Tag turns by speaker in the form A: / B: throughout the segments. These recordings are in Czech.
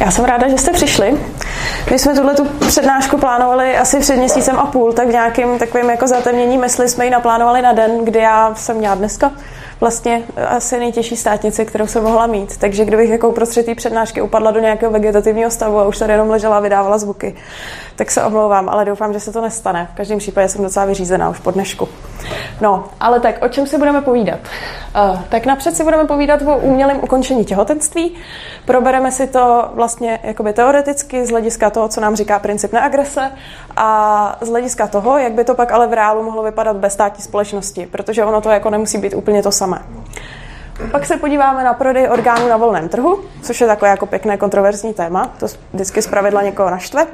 A: Já jsem ráda, že jste přišli. My jsme tuhle tu přednášku plánovali asi před měsícem a půl, tak v nějakým takovým jako zatemnění mysli jsme ji naplánovali na den, kdy já jsem měla dneska vlastně asi nejtěžší státnici, kterou jsem mohla mít. Takže kdybych jako uprostřed té přednášky upadla do nějakého vegetativního stavu a už tady jenom ležela a vydávala zvuky, tak se omlouvám, ale doufám, že se to nestane. V každém případě jsem docela vyřízená už po dnešku. No, ale tak o čem si budeme povídat? Uh, tak napřed si budeme povídat o umělém ukončení těhotenství. Probereme si to vlastně jakoby teoreticky z hlediska toho, co nám říká princip neagrese a z hlediska toho, jak by to pak ale v reálu mohlo vypadat bez státní společnosti, protože ono to jako nemusí být úplně to samé. Pak se podíváme na prodej orgánů na volném trhu, což je takové jako pěkné kontroverzní téma, to vždycky zpravidla někoho naštve.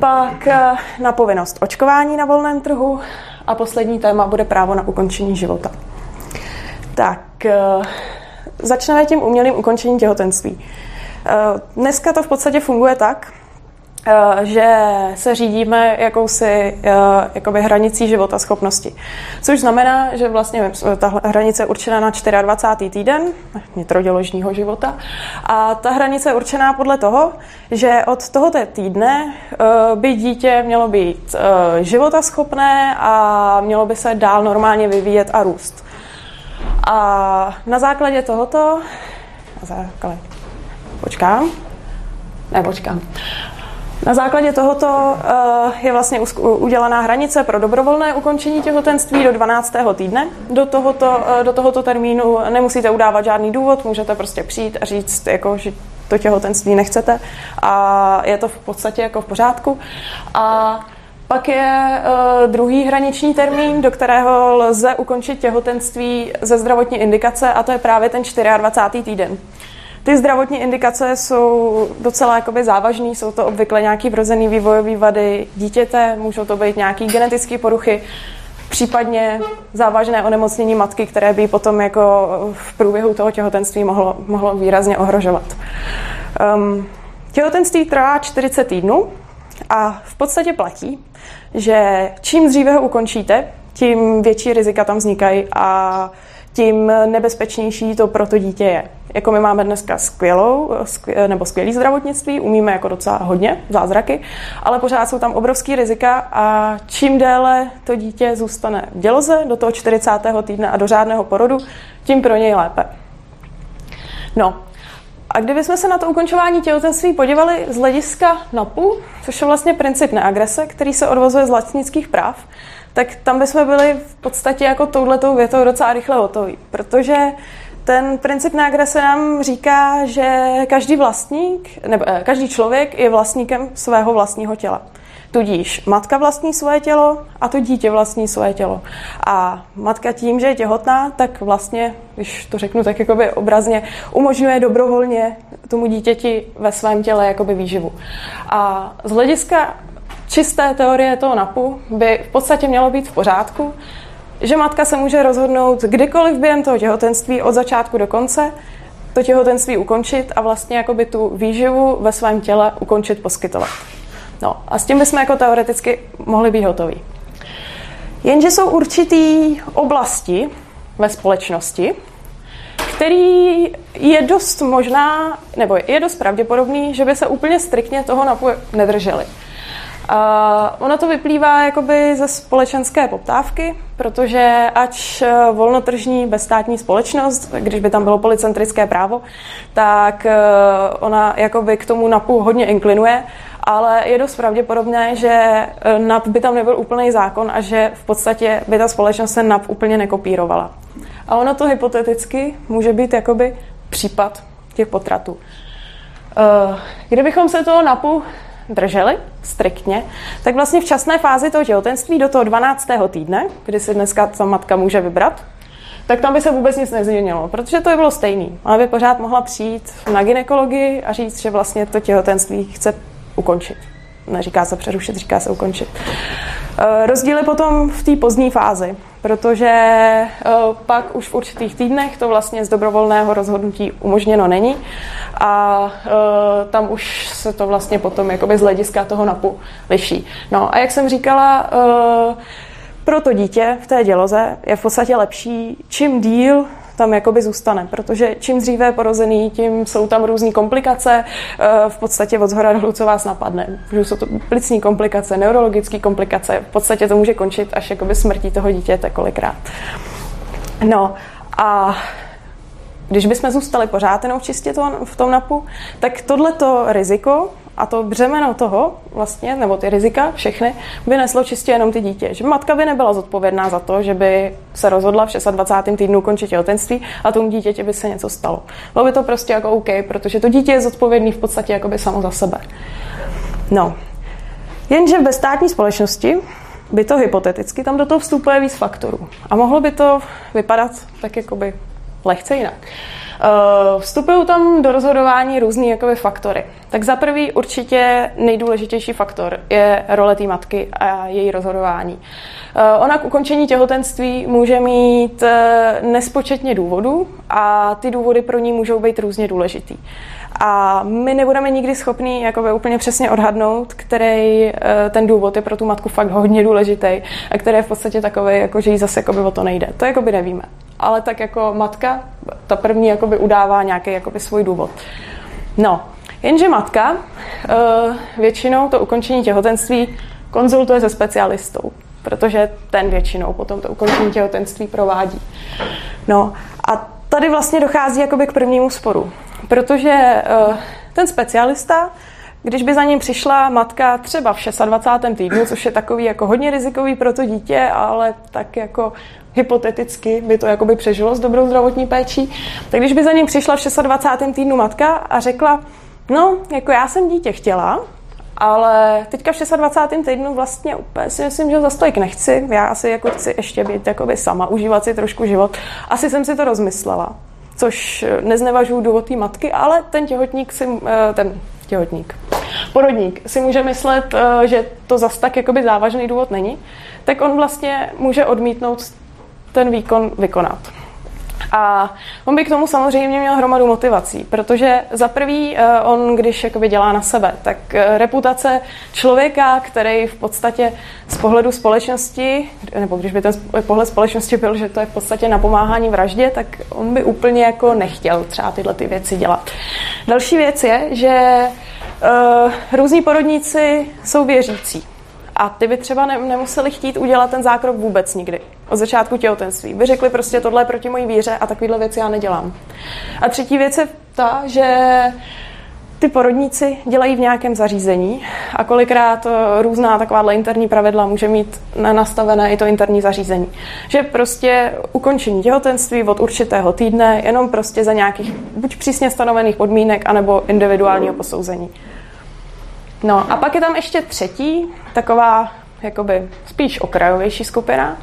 A: Pak eh, na povinnost očkování na volném trhu a poslední téma bude právo na ukončení života. Tak, eh, začneme tím umělým ukončením těhotenství. Eh, dneska to v podstatě funguje tak, že se řídíme jakousi eh, jakoby hranicí života schopnosti. Což znamená, že vlastně ta hranice je určená na 24. týden nitroděložního života a ta hranice je určená podle toho, že od tohoto týdne eh, by dítě mělo být životaschopné a mělo by se dál normálně vyvíjet a růst. A na základě tohoto, na základě, počkám, ne, počkám. Na základě tohoto eh, je vlastně udělaná hranice pro dobrovolné ukončení těhotenství do 12. týdne. Do tohoto, eh, do tohoto termínu nemusíte udávat žádný důvod, můžete prostě přijít a říct, jako, že to těhotenství nechcete a je to v podstatě jako v pořádku. A pak je uh, druhý hraniční termín, do kterého lze ukončit těhotenství ze zdravotní indikace a to je právě ten 24. týden. Ty zdravotní indikace jsou docela jakoby závažné, jsou to obvykle nějaký vrozený vývojové vady dítěte, můžou to být nějaké genetické poruchy, případně závažné onemocnění matky, které by potom jako v průběhu toho těhotenství mohlo, mohlo výrazně ohrožovat. Um, těhotenství trvá 40 týdnů a v podstatě platí, že čím dříve ho ukončíte, tím větší rizika tam vznikají a tím nebezpečnější to pro to dítě je. Jako my máme dneska skvělou, skvěl, nebo skvělý zdravotnictví, umíme jako docela hodně zázraky, ale pořád jsou tam obrovský rizika a čím déle to dítě zůstane v děloze do toho 40. týdne a do řádného porodu, tím pro něj lépe. No, a kdybychom se na to ukončování těhotenství podívali z hlediska NAPu, což je vlastně princip neagrese, který se odvozuje z vlastnických práv, tak tam bychom byli v podstatě jako touhletou větou docela rychle hotoví, protože ten princip neagrese nám říká, že každý vlastník, nebo eh, každý člověk je vlastníkem svého vlastního těla. Tudíž matka vlastní svoje tělo a to dítě vlastní svoje tělo. A matka tím, že je těhotná, tak vlastně, když to řeknu tak jakoby obrazně, umožňuje dobrovolně tomu dítěti ve svém těle jakoby výživu. A z hlediska čisté teorie toho NAPu by v podstatě mělo být v pořádku, že matka se může rozhodnout kdykoliv během toho těhotenství od začátku do konce to těhotenství ukončit a vlastně jakoby tu výživu ve svém těle ukončit, poskytovat. No a s tím bychom jako teoreticky mohli být hotoví. Jenže jsou určitý oblasti ve společnosti, který je dost možná, nebo je dost pravděpodobný, že by se úplně striktně toho napu nedrželi. Uh, ono to vyplývá jakoby ze společenské poptávky, protože ač eh, volnotržní bezstátní společnost, když by tam bylo policentrické právo, tak uh, ona jakoby k tomu NAPu hodně inklinuje, ale je dost pravděpodobné, že eh, NAP by tam nebyl úplný zákon a že v podstatě by ta společnost ten NAP úplně nekopírovala. A ono to hypoteticky může být jakoby případ těch potratů. Uh, kdybychom se toho NAPu drželi striktně, tak vlastně v časné fázi toho těhotenství do toho 12. týdne, kdy si dneska ta matka může vybrat, tak tam by se vůbec nic nezměnilo, protože to by bylo stejný. Ona by pořád mohla přijít na ginekologii a říct, že vlastně to těhotenství chce ukončit. Neříká se přerušit, říká se ukončit. Eh, rozdíl je potom v té pozdní fázi, protože eh, pak už v určitých týdnech to vlastně z dobrovolného rozhodnutí umožněno není a eh, tam už se to vlastně potom jakoby z hlediska toho napu liší. No a jak jsem říkala, pro to dítě v té děloze je v podstatě lepší, čím díl tam jakoby zůstane, protože čím dříve je porozený, tím jsou tam různé komplikace, eh, v podstatě od zhora dolů, co vás napadne. Jsou to plicní komplikace, neurologické komplikace, v podstatě to může končit až jakoby smrtí toho dítěte kolikrát. No a když bychom zůstali pořád jenom čistě to, v tom napu, tak tohleto riziko a to břemeno toho vlastně, nebo ty rizika, všechny, by neslo čistě jenom ty dítě. Že matka by nebyla zodpovědná za to, že by se rozhodla v 26. týdnu končit těhotenství a tomu dítěti by se něco stalo. Bylo by to prostě jako OK, protože to dítě je zodpovědný v podstatě jako by samo za sebe. No, jenže v bezstátní společnosti by to hypoteticky, tam do toho vstupuje víc faktorů. A mohlo by to vypadat tak jakoby lehce jinak. Uh, vstupují tam do rozhodování různý jakoby, faktory. Tak za prvý určitě nejdůležitější faktor je role té matky a její rozhodování. Uh, ona k ukončení těhotenství může mít uh, nespočetně důvodů a ty důvody pro ní můžou být různě důležitý. A my nebudeme nikdy schopni jakoby úplně přesně odhadnout, který ten důvod je pro tu matku fakt hodně důležitý a který je v podstatě takový, jako že jí zase jakoby o to nejde. To jakoby nevíme ale tak jako matka, ta první jakoby udává nějaký jakoby svůj důvod. No, jenže matka eh, většinou to ukončení těhotenství konzultuje se specialistou, protože ten většinou potom to ukončení těhotenství provádí. No a tady vlastně dochází jakoby k prvnímu sporu, protože eh, ten specialista když by za ním přišla matka třeba v 26. týdnu, což je takový jako hodně rizikový pro to dítě, ale tak jako hypoteticky by to jakoby přežilo s dobrou zdravotní péčí, tak když by za ním přišla v 26. týdnu matka a řekla, no, jako já jsem dítě chtěla, ale teďka v 26. týdnu vlastně úplně si myslím, že zase tolik nechci. Já asi jako chci ještě být jakoby sama, užívat si trošku život. Asi jsem si to rozmyslela, což neznevažuju důvod té matky, ale ten těhotník si, eh, ten těhotník, porodník si může myslet, eh, že to zas tak jakoby závažný důvod není, tak on vlastně může odmítnout ten výkon vykonat. A on by k tomu samozřejmě měl hromadu motivací, protože za prvý eh, on, když jakoby dělá na sebe, tak eh, reputace člověka, který v podstatě z pohledu společnosti, nebo když by ten pohled společnosti byl, že to je v podstatě napomáhání vraždě, tak on by úplně jako nechtěl třeba tyhle ty věci dělat. Další věc je, že uh, různí porodníci jsou věřící. A ty by třeba ne, nemuseli chtít udělat ten zákrok vůbec nikdy. Od začátku těhotenství. By řekli prostě tohle je proti mojí víře a takovýhle věci já nedělám. A třetí věc je ta, že ty porodníci dělají v nějakém zařízení a kolikrát eh, různá takováhle interní pravidla může mít nastavené i to interní zařízení. Že prostě ukončení těhotenství od určitého týdne jenom prostě za nějakých buď přísně stanovených podmínek, anebo individuálního posouzení. No a pak je tam ještě třetí, taková jakoby spíš okrajovější skupina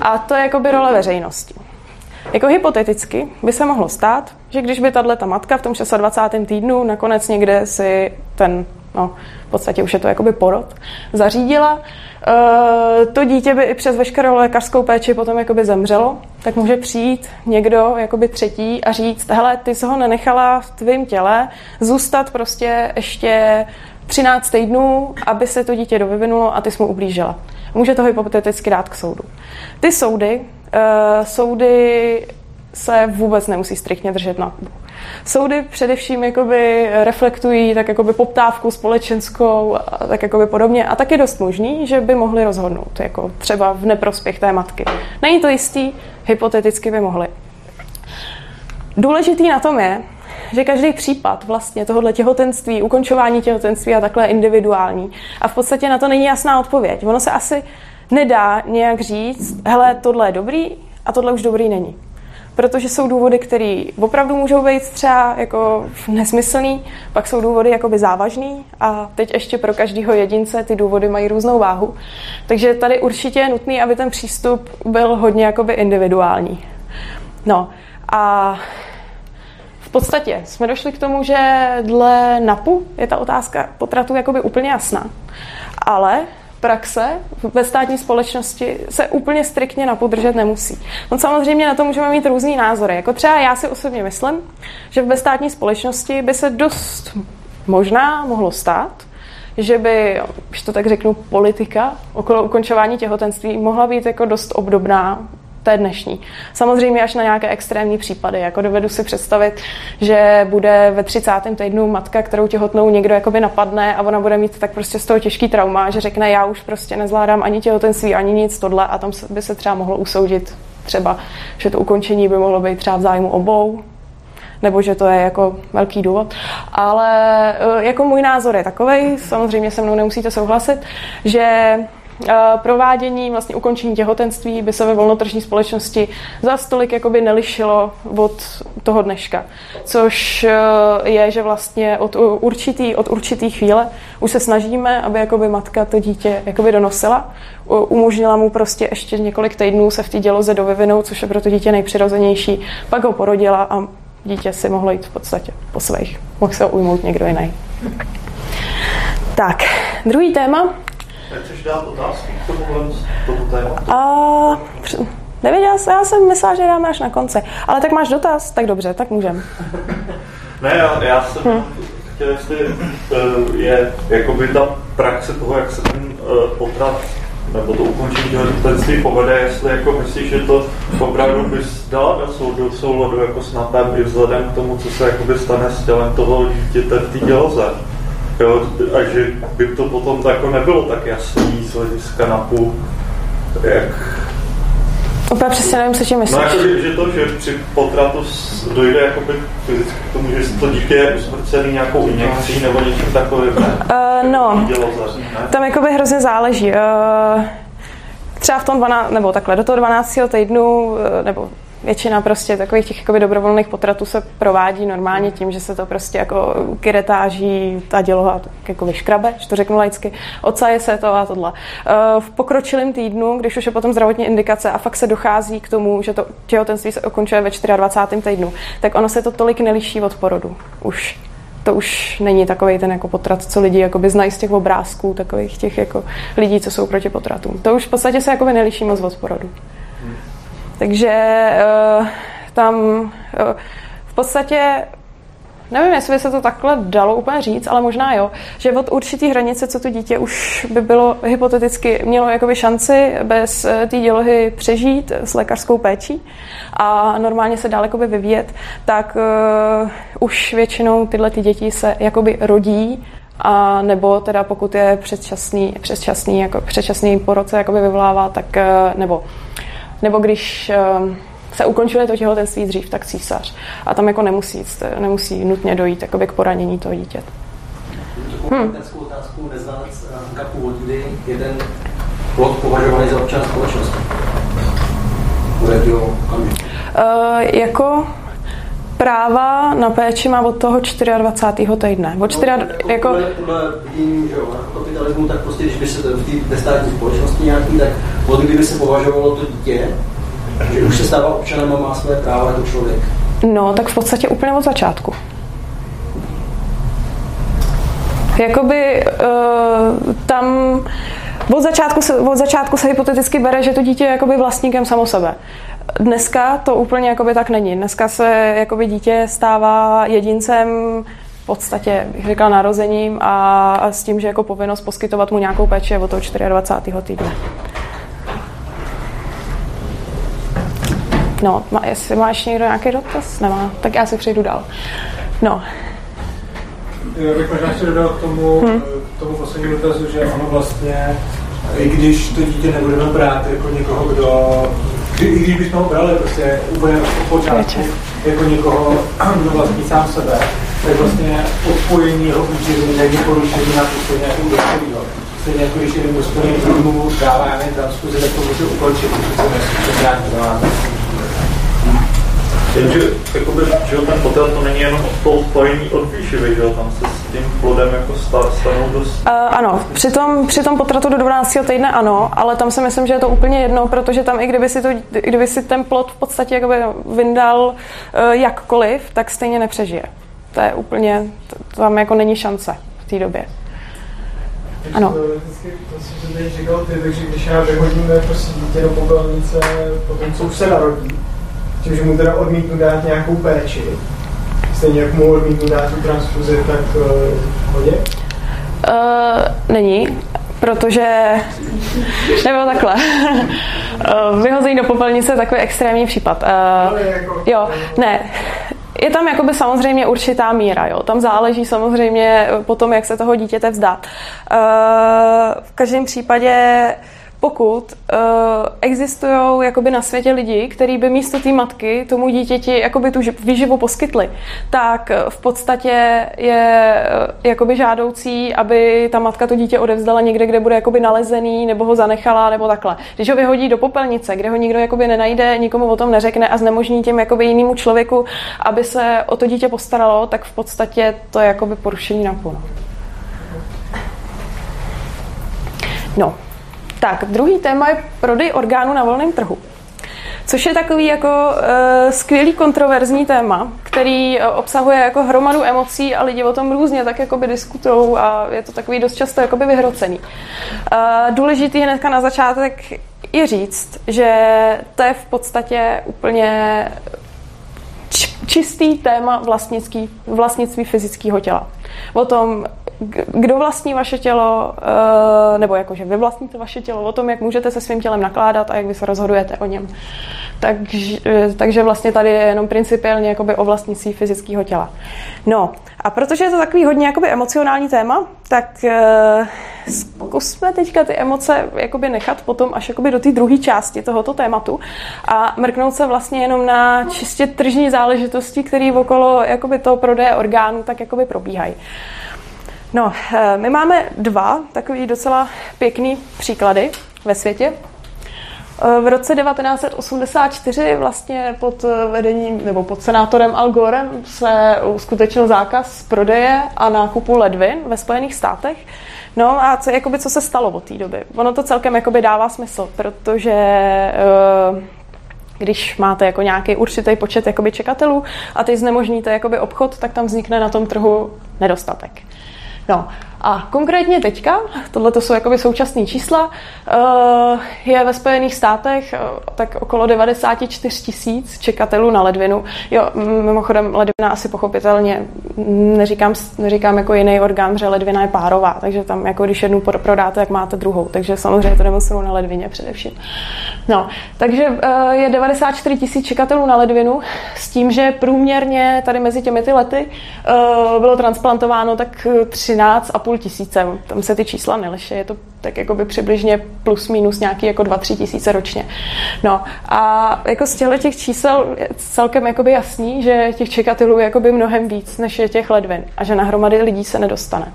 A: a to je jakoby role veřejnosti. Jako hypoteticky by se mohlo stát, že když by tahle ta matka v tom 26. týdnu nakonec někde si ten, no v podstatě už je to jakoby porod, zařídila, eh, to dítě by i přes veškerou lékařskou péči potom jakoby zemřelo, tak může přijít někdo jakoby třetí a říct, hele, ty jsi ho nenechala v tvém těle zůstat prostě ještě 13 týdnů, aby se to dítě dovyvinulo a ty jsi mu ublížila. Může to hypoteticky dát k soudu. Ty soudy, uh, soudy se vůbec nemusí striktně držet na Soudy především jakoby reflektují tak jakoby poptávku společenskou a tak jakoby podobně a tak je dost možný, že by mohli rozhodnout, jako třeba v neprospěch té matky. Není to jistý, hypoteticky by mohli. Důležitý na tom je, že každý případ vlastně tohohle těhotenství, ukončování těhotenství a takhle individuální. A v podstatě na to není jasná odpověď. Ono se asi nedá nějak říct, hele, tohle je dobrý a tohle už dobrý není. Protože jsou důvody, které opravdu můžou být třeba jako nesmyslný, pak jsou důvody jakoby závažný a teď ještě pro každého jedince ty důvody mají různou váhu. Takže tady určitě je nutný, aby ten přístup byl hodně jakoby individuální. No a podstatě jsme došli k tomu, že dle NAPu je ta otázka potratu jakoby úplně jasná. Ale praxe ve státní společnosti se úplně striktně napodržet nemusí. On samozřejmě na to můžeme mít různý názory. Jako třeba já si osobně myslím, že ve státní společnosti by se dost možná mohlo stát, že by, když to tak řeknu, politika okolo ukončování těhotenství mohla být jako dost obdobná To je dnešní. Samozřejmě až na nějaké extrémní případy. Jako dovedu si představit, že bude ve 30. týdnu matka, kterou těhotnou někdo jakoby napadne a ona bude mít tak prostě z toho těžký trauma, že řekne, já už prostě nezvládám ani těhotenství, ani nic tohle a tam by se třeba mohlo usoudit třeba, že to ukončení by mohlo být třeba v zájmu obou, nebo že to je jako velký důvod. Ale eh, jako můj názor je takový, samozřejmě se mnou nemusíte souhlasit, že provádění, vlastně ukončení těhotenství by se ve volnotržní společnosti za stolik jakoby nelišilo od toho dneška. Což eh, je, že vlastně od určitý, od určitý chvíle už se snažíme, aby jakoby matka to dítě jakoby donosila. Umožnila mu prostě ještě několik týdnů se v té děloze dovyvinout, což je pro to dítě nejpřirozenější. Pak ho porodila a dítě si mohlo jít v podstatě po svých. Mohl se ho ujmout někdo jiný. Tak, druhý téma.
B: Chceš dát otázky k tomu, tomu tématu?
A: A, nevěděla jsem, já jsem myslela, že dáme až na konci. Ale tak máš dotaz? Tak dobře, tak můžem.
B: ne, já, já jsem hmm. chtěl, jestli uh, je jakoby ta praxe toho, jak se ten uh, potrat nebo to ukončení těhotenství povede, jestli jako myslíš, že to opravdu bys dala do, sou, do souladu jako s NAPem i vzhledem k tomu, co se jakoby stane s tělem toho dítěte v té děloze. Jo, a že by to potom to jako nebylo tak jasný z hlediska NAPu, jak
A: Úplně přesně nevím, co tím myslíš.
B: No jako, že, že to, že při potratu dojde jakoby fyzicky k tomu, že to dítě je usmrcený nějakou injekcí nebo něčím takovým, ne?
A: Uh, no, tam jakoby hrozně záleží. Uh, třeba v tom 12, nebo takhle, do toho 12. týdnu, eh, nebo většina prostě takových těch jakoby dobrovolných potratů se provádí normálně tím, že se to prostě jako kiretáží ta děloha jako vyškrabe, že to řeknu laicky, ocaje se to a tohle. Eh, v pokročilém týdnu, když už je potom zdravotní indikace a fakt se dochází k tomu, že to těhotenství se ukončuje ve 24. týdnu, tak ono se to tolik neliší od porodu. Už to už není takový ten jako potrat, co lidi jakoby znají z těch obrázků, takových těch jako lidí, co jsou proti potratům. To už v podstatě se jakoby neliší moc od porodu. Takže uh, tam uh, v podstatě Nevím, jestli by se to takhle dalo úplně říct, ale možná jo, že od určitý hranice, co to dítě už by bylo hypoteticky, mělo jakoby šanci bez eh, té dělohy přežít s lékařskou péčí a normálně se dál jakoby vyvíjet, tak uh, už většinou tyhle ty děti se jakoby rodí a nebo teda pokud je předčasný, předčasný, jako předčasný po roce jakoby vyvolává, tak uh, nebo nebo když ehm, se ukončuje to těhotenství dřív, tak císař. A tam jako nemusí, nemusí nutně dojít jakoby k poranění toho dítěte.
C: Hmm. otázku neznalec původili jeden plod považovaný za občan společnosti.
A: Uh, jako práva na péči má od toho 24. týdne. Od 4,
C: no, jako... Podle, podle vidím, že jo, kapitalismu, tak prostě, když by se v té nestátní společnosti nějaký, tak od kdyby se považovalo to dítě, že už se stává občanem a má své práva jako člověk.
A: No, tak v podstatě úplně od začátku. Jakoby uh, tam od začátku, se, od začátku se hypoteticky bere, že to dítě je jakoby vlastníkem samo sebe. Dneska to úplně jakoby tak není. Dneska se jakoby dítě stává jedincem v podstatě, bych řekla, narozením a, a s tím, že jako povinnost poskytovat mu nějakou péči od toho 24. týdne. No, jestli má ještě někdo nějaký dotaz? Nemá. Tak já si přejdu dál. No.
D: Já bych možná ještě dodal k tomu, hmm. k tomu poslednímu dotazu, že ono vlastně, i když to dítě nebudeme brát jako někoho, kdo i když bychom ho brali prostě úplně od počátku jako někoho, kdo vlastní sám sebe, tak vlastně odpojení jeho účinů není porušení na to stejně jako dospělého. Stejně jako když jeden dospělý druhu dává já nevím, transfuzi, tak to může ukončit, protože se nesmí
B: Jenže jakoby, že ten potrat to není jenom to odpojení od výživy, že tam se s tím plodem jako stanou dost...
A: Uh, ano, při tom, při tom potratu do 12. týdne ano, ale tam si myslím, že je to úplně jedno, protože tam i kdyby si, to, kdyby si ten plod v podstatě jakoby vyndal uh, jakkoliv, tak stejně nepřežije. To je úplně, to, tam jako není šance v té době. Ano.
D: To jsem teď říkal ty, takže když já vyhodíme prostě dítě do popelnice, potom co už se narodí, tím, že mu teda odmítnu dát nějakou péči, stejně jak mu odmítnu dát tu transfuzi, tak uh, hodě?
A: Uh, není. protože, nebo takhle, vyhození do popelnice je takový extrémní případ. Jo, ne, je tam jakoby samozřejmě určitá míra, jo. Tam záleží samozřejmě potom, jak se toho dítěte vzdát. V každém případě pokud uh, existují jakoby na světě lidi, kteří by místo té matky tomu dítěti jakoby tu výživu poskytli, tak v podstatě je uh, jakoby žádoucí, aby ta matka to dítě odevzdala někde, kde bude jakoby nalezený, nebo ho zanechala, nebo takhle. Když ho vyhodí do popelnice, kde ho nikdo jakoby nenajde, nikomu o tom neřekne a znemožní tím jakoby jinému člověku, aby se o to dítě postaralo, tak v podstatě to je jakoby porušení na No, tak, druhý téma je prodej orgánů na volném trhu. Což je takový jako uh, skvělý kontroverzní téma, který uh, obsahuje jako hromadu emocí a lidi o tom různě tak jakoby diskutují a je to takový dost často jakoby vyhrocený. Uh, důležitý hnedka na začátek je říct, že to je v podstatě úplně čistý téma vlastnický, vlastnictví fyzického těla. O tom, kdo vlastní vaše tělo, eh, nebo jakože vy vlastníte vaše tělo, o tom, jak můžete se svým tělem nakládat a jak vy se rozhodujete o něm. Takže, takže vlastně tady je jenom principiálně jakoby o vlastnictví fyzického těla. No a protože je to takový hodně jakoby emocionální téma, tak uh, zkusme teďka ty emoce jakoby nechat potom až jakoby do té druhé části tohoto tématu a mrknout se vlastně jenom na čistě tržní záležitosti, které okolo jakoby toho prodeje orgánů tak jakoby probíhají. No, eh, my máme dva takový docela pěkný příklady ve světě. Eh, v roce 1984 vlastně pod vedením nebo pod senátorem Al Gorem se uskutečnil zákaz prodeje a nákupu ledvin ve Spojených státech. No a co, jakoby, co se stalo od té doby? Ono to celkem jakoby dává smysl, protože eh, když máte jako nějaký určitý počet jakoby čekatelů a teď znemožníte jakoby obchod, tak tam vznikne na tom trhu nedostatek. No a konkrétně teďka, tohle to jsou jakoby současné čísla, eh, je ve Spojených státech eh, tak okolo 94 tisíc čekatelů na ledvinu. Jo, mimochodem ledvina asi pochopitelně, neříkám, neříkám jako jiný orgán, že ledvina je párová, takže tam jako když jednu prodáte, tak máte druhou, takže samozřejmě to demonstrují na ledvině především. No, takže eh, je 94 tisíc čekatelů na ledvinu s tím, že průměrně tady mezi těmi ty lety bylo transplantováno tak 13,5 2,5 tisíce, tam se ty čísla neliší, je to tak jako by přibližně plus minus nějaký jako 2-3 tisíce ročně. No a jako z těchto těch čísel je celkem jakoby jasný, že těch čekatelů je jakoby mnohem víc, než je těch ledvin a že nahromady lidí se nedostane.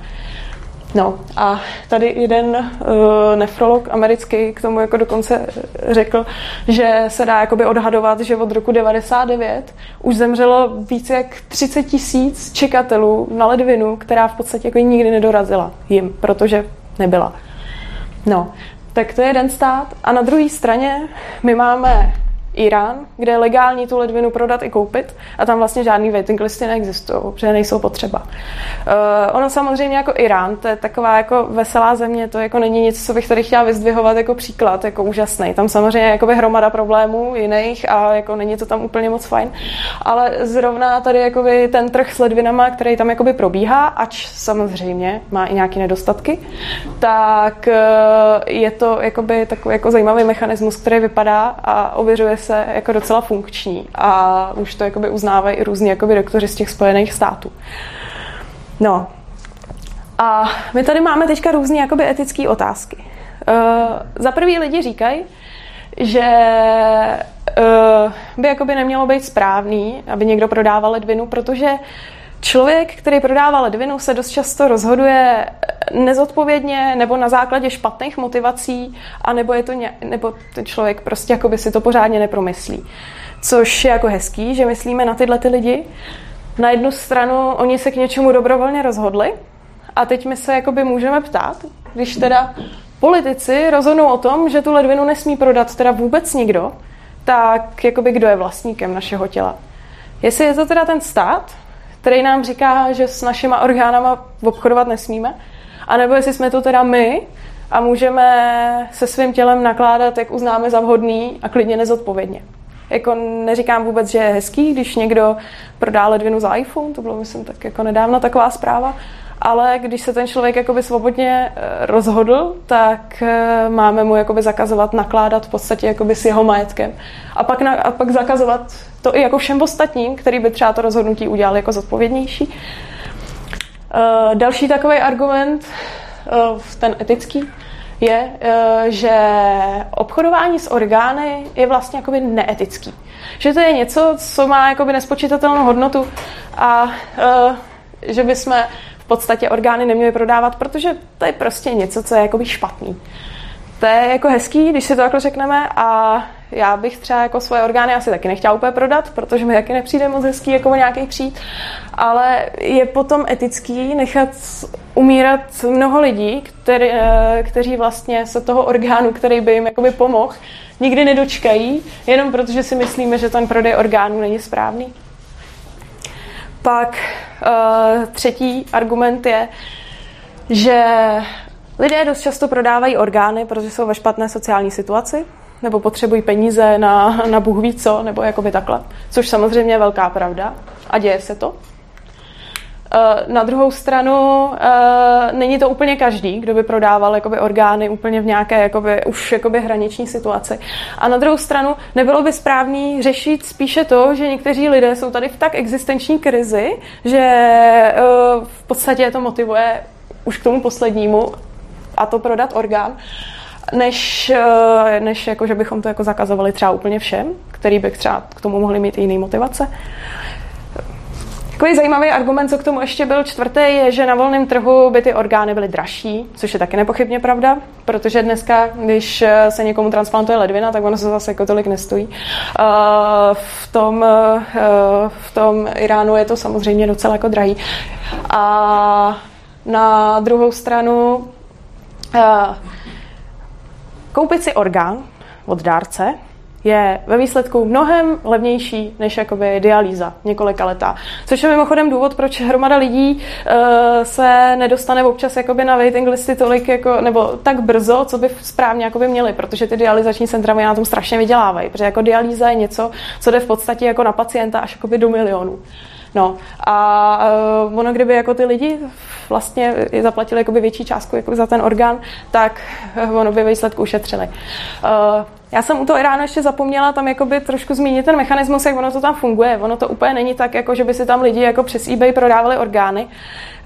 A: No a tady jeden uh, nefrolog americký k tomu jako dokonce řekl, že se dá jakoby odhadovat, že od roku 99 už zemřelo více jak 30 tisíc čekatelů na ledvinu, která v podstatě jako nikdy nedorazila jim, protože nebyla. No, tak to je jeden stát. A na druhé straně my máme Irán, kde je legální tu ledvinu prodat i koupit a tam vlastně žádný waiting listy neexistují, protože nejsou potřeba. Uh, ono samozřejmě jako Irán, to je taková jako veselá země, to jako není nic, co bych tady chtěla vyzdvihovat jako příklad, jako úžasný. Tam samozřejmě je jakoby hromada problémů jiných a jako není to tam úplně moc fajn, ale zrovna tady jakoby ten trh s ledvinama, který tam jakoby probíhá, ač samozřejmě má i nějaké nedostatky, tak uh, je to jakoby takový jako zajímavý mechanismus, který vypadá a ověřuje se jako docela funkční a už to jakoby uznávají i různí jakoby doktoři z těch Spojených států. No. A my tady máme teďka různé jakoby etické otázky. Uh, za prvý lidi říkají, že uh, by jakoby nemělo být správný, aby někdo prodával ledvinu, protože Člověk, který prodává ledvinu, se dost často rozhoduje nezodpovědně nebo na základě špatných motivací, a nebo, je to ně, nebo ten člověk prostě jakoby si to pořádně nepromyslí. Což je jako hezký, že myslíme na tyhle ty lidi. Na jednu stranu oni se k něčemu dobrovolně rozhodli a teď my se jakoby můžeme ptát, když teda politici rozhodnou o tom, že tu ledvinu nesmí prodat teda vůbec nikdo, tak jakoby kdo je vlastníkem našeho těla. Jestli je to teda ten stát, který nám říká, že s našima orgánama obchodovat nesmíme, anebo jestli jsme to teda my a můžeme se svým tělem nakládat, jak uznáme za vhodný a klidně nezodpovědně. Jako neříkám vůbec, že je hezký, když někdo prodá ledvinu za iPhone, to bylo myslím tak jako nedávno taková zpráva, ale když se ten člověk jakoby svobodně eh, rozhodl, tak eh, máme mu jakoby zakazovat nakládat v podstatě jakoby s jeho majetkem. A pak, na, a pak zakazovat to i jako všem ostatním, který by třeba to rozhodnutí udělal jako zodpovědnější. Uh, další takový argument, ten etický, je, že obchodování s orgány je vlastně jakoby neetický. Že to je něco, co má jakoby nespočítatelnou hodnotu a že bychom podstatě orgány neměli prodávat, protože to je prostě něco, co je jakoby špatný. To je jako hezký, když si to takhle řekneme a já bych třeba jako svoje orgány asi taky nechtěla úplně prodat, protože mi taky nepřijde moc hezký jako nějaký přijít, ale je potom etický nechat umírat mnoho lidí, který, eh, kteří vlastně se toho orgánu, který by jim jakoby pomohl, nikdy nedočkají, jenom protože si myslíme, že ten prodej orgánů není správný. Pak uh, třetí argument je, že lidé dost často prodávají orgány, protože jsou ve špatné sociální situaci, nebo potřebují peníze na, na Bůh ví co, nebo jakoby takhle. Což samozřejmě je velká pravda a děje se to. Eh, na druhou stranu eh, není to úplně každý, kdo by prodával jakoby, orgány úplně v nějaké jakoby, už jakoby, hraniční situaci. A na druhou stranu nebylo by správný řešit spíše to, že někteří lidé jsou tady v tak existenční krizi, že eh, v podstatě to motivuje už k tomu poslednímu a to prodat orgán než, než jako, že bychom to jako zakazovali třeba úplně všem, který by třeba k tomu mohli mít jiný motivace. Takový zajímavý argument, co k tomu ještě byl čtvrtý, je, že na volném trhu by ty orgány byly dražší, což je taky nepochybně pravda, protože dneska, když se někomu transplantuje ledvina, tak ono se zase jako tolik nestojí. V tom, v tom Iránu je to samozřejmě docela jako drahý. A na druhou stranu koupit si orgán od dárce je ve výsledku mnohem levnější než jakoby dialýza několika letá. Což je mimochodem důvod, proč hromada lidí uh, se nedostane občas jakoby na waiting listy tolik jako, nebo tak brzo, co by správně jakoby měli, protože ty dialyzační centra na tom strašně vydělávají, protože jako dialýza je něco, co jde v podstatě jako na pacienta až jakoby do milionů. No a uh, ono, kdyby jako ty lidi vlastně zaplatili jakoby větší částku jako za ten orgán, tak ono by výsledku ušetřili. Uh, já jsem u toho Iránu ještě zapomněla tam jakoby trošku zmínit ten mechanismus, jak ono to tam funguje. Ono to úplně není tak, jako že by si tam lidi jako přes eBay prodávali orgány.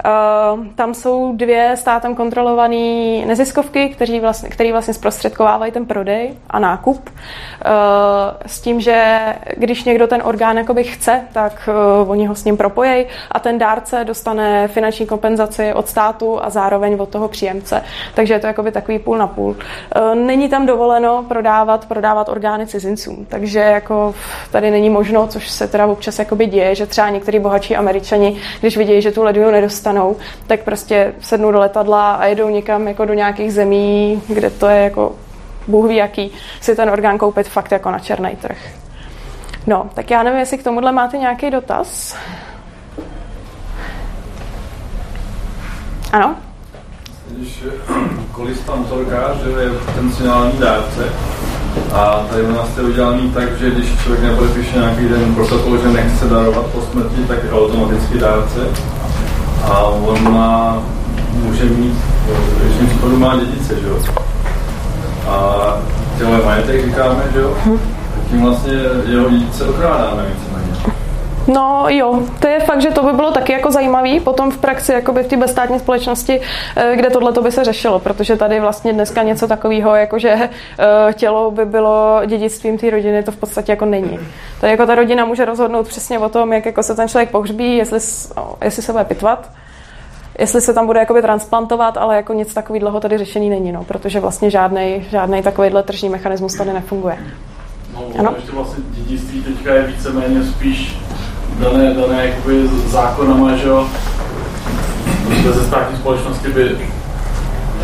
A: Uh, tam jsou dvě státem kontrolované neziskovky, kteří vlastně, který vlastně zprostředkovávají ten prodej a nákup. Uh, s tím, že když někdo ten orgán jakoby chce, tak uh, oni ho s ním propojejí a ten dárce dostane finanční kompenzaci od státu a zároveň od toho příjemce. Takže je to jakoby takový půl na půl. Uh, není tam dovoleno prodávat, prodávat orgány cizincům, takže jako tady není možno, což se teda občas jakoby děje, že třeba některý bohatší američani, když vidějí, že tu ledvinu nedostanou, dostanou, tak prostě sednou do letadla a jedou někam jako do nějakých zemí, kde to je jako Bůh ví jaký, si ten orgán koupit fakt jako na černý trh. No, tak já nevím, jestli k tomuhle máte nějaký dotaz. Ano?
E: Když kolispantorka, že je potenciální dárce, a tady u nás je udělaný tak, že když člověk nepodepíše nějaký den protokol, že nechce darovat po smrti, tak je automaticky dárce a on má, může mít, v většině případů má dědice, že jo. A těhle majetek říkáme, že jo, tím vlastně jeho dědice okrádáme víceméně.
A: No jo, to je fakt, že to by bylo taky jako zajímavý potom v praxi, jakoby v té bezstátní společnosti, eh, kde tohle to by se řešilo, protože tady vlastně dneska něco takového, jako že eh, tělo by bylo dědictvím té rodiny, to v podstatě jako není. Tady jako ta rodina může rozhodnout přesně o tom, jak jako se ten člověk pohřbí, jestli, jestli se bude pitvat, jestli se tam bude jakoby transplantovat, ale jako nic takového tady řešení není, no, protože vlastně žádný, žádný takovýhle tržní mechanismus tady nefunguje.
E: No, ano? ještě vlastně dědictví teďka je víceméně spíš dané, dané jakoby zákonama, že jo, ze státní společnosti by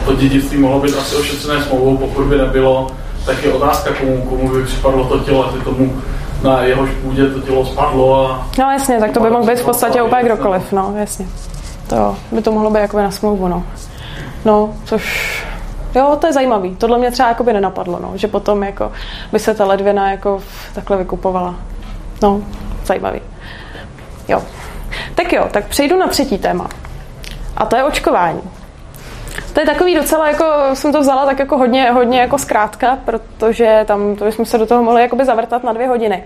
E: to dědictví mohlo být asi ošetřené smlouvou, pokud by nebylo, tak je otázka, komu, komu by připadlo to tělo, jestli tomu na jehož půdě to tělo spadlo a...
A: No jasně, tak to by mohl být v podstatě úplně kdokoliv, no jasně. To by to mohlo být jako na smlouvu, no. No, což Jo, to je zajímavý. Tohle mě třeba jako by nenapadlo, no, že potom jako by se ta ledvina jako takhle vykupovala. No, zajímavý. Jo. Tak jo, tak přejdu na třetí téma. A to je očkování. To je takový docela, jako jsem to vzala tak jako hodně, hodně jako zkrátka, protože tam to jsme se do toho mohli jakoby zavrtat na dvě hodiny.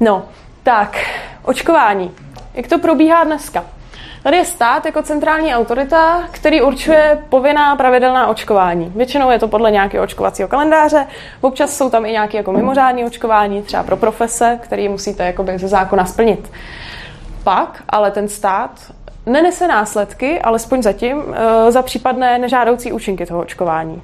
A: No, tak, očkování. Jak to probíhá dneska? Tady je stát jako centrální autorita, který určuje povinná pravidelná očkování. Většinou je to podle nějakého očkovacího kalendáře, občas jsou tam i nějaké jako mimořádné očkování, třeba pro profese, které musíte jakoby ze zákona splnit. Pak ale ten stát nenese následky, alespoň zatím, eh, za případné nežádoucí účinky toho očkování.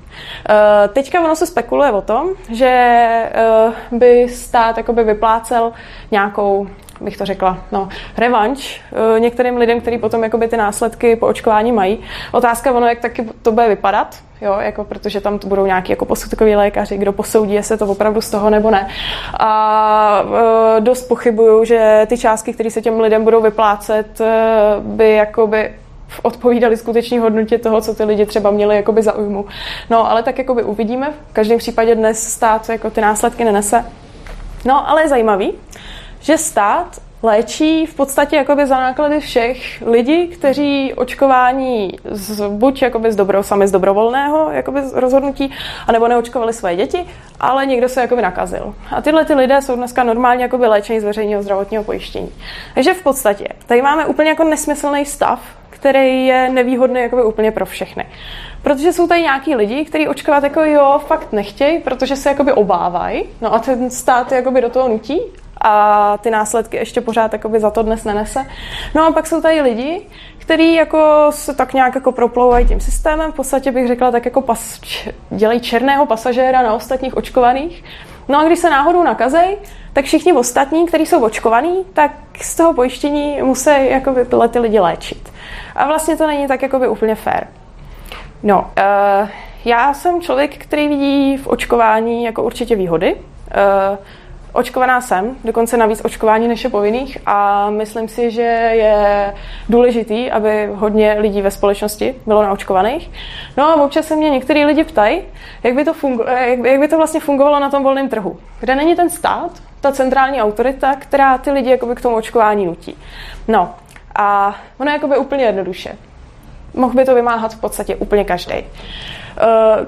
A: Eh, teďka ono se spekuluje o tom, že eh, by stát jakoby vyplácel nějakou bych to řekla, no, revanč některým lidem, kteří potom jakoby ty následky po očkování mají. Otázka ono, jak taky to bude vypadat, jo, jako protože tam to budou nějaký jako posudkoví lékaři, kdo posoudí, jestli to opravdu z toho nebo ne. A e, dost pochybuju, že ty částky, které se těm lidem budou vyplácet, e, by jakoby odpovídali skutečné hodnotě toho, co ty lidi třeba měli jakoby za ujmu. No, ale tak jakoby uvidíme. V každém případě dnes stát jako ty následky nenese. No, ale je zajímavý, že stát léčí v podstatě jakoby za náklady všech lidí, kteří očkování z, buď jakoby z dobro, sami z dobrovolného jakoby z rozhodnutí, anebo neočkovali své děti, ale někdo se jakoby nakazil. A tyhle ty lidé jsou dneska normálně jakoby léčení z veřejného zdravotního pojištění. Takže v podstatě tady máme úplně jako nesmyslný stav, který je nevýhodný jakoby úplně pro všechny. Protože jsou tady nějaký lidi, kteří očkovat jako jo, fakt nechtějí, protože se jakoby obávají, no a ten stát jakoby do toho nutí a ty následky ještě pořád jakoby za to dnes nenese. No a pak jsou tady lidi, kteří jako se tak nějak jako proplouvají tím systémem, v podstatě bych řekla tak jako pas, dělají černého pasažéra na ostatních očkovaných. No a když se náhodou nakazej, tak všichni ostatní, kteří jsou očkovaní, tak z toho pojištění musí jakoby tyhle ty lidi léčit. A vlastně to není tak jakoby úplně fair. No, uh, já jsem člověk, který vidí v očkování jako určitě výhody. Uh, Očkovaná jsem, dokonce navíc očkování než je povinných a myslím si, že je důležitý, aby hodně lidí ve společnosti bylo naočkovaných. No a občas se mě některý lidi ptají, jak by to, fungu- jak, jak by to vlastně fungovalo na tom volném trhu, kde není ten stát, ta centrální autorita, která ty lidi jakoby k tomu očkování nutí. No a ono je jakoby úplně jednoduše. Mohl by to vymáhat v podstatě úplně každý. Eh,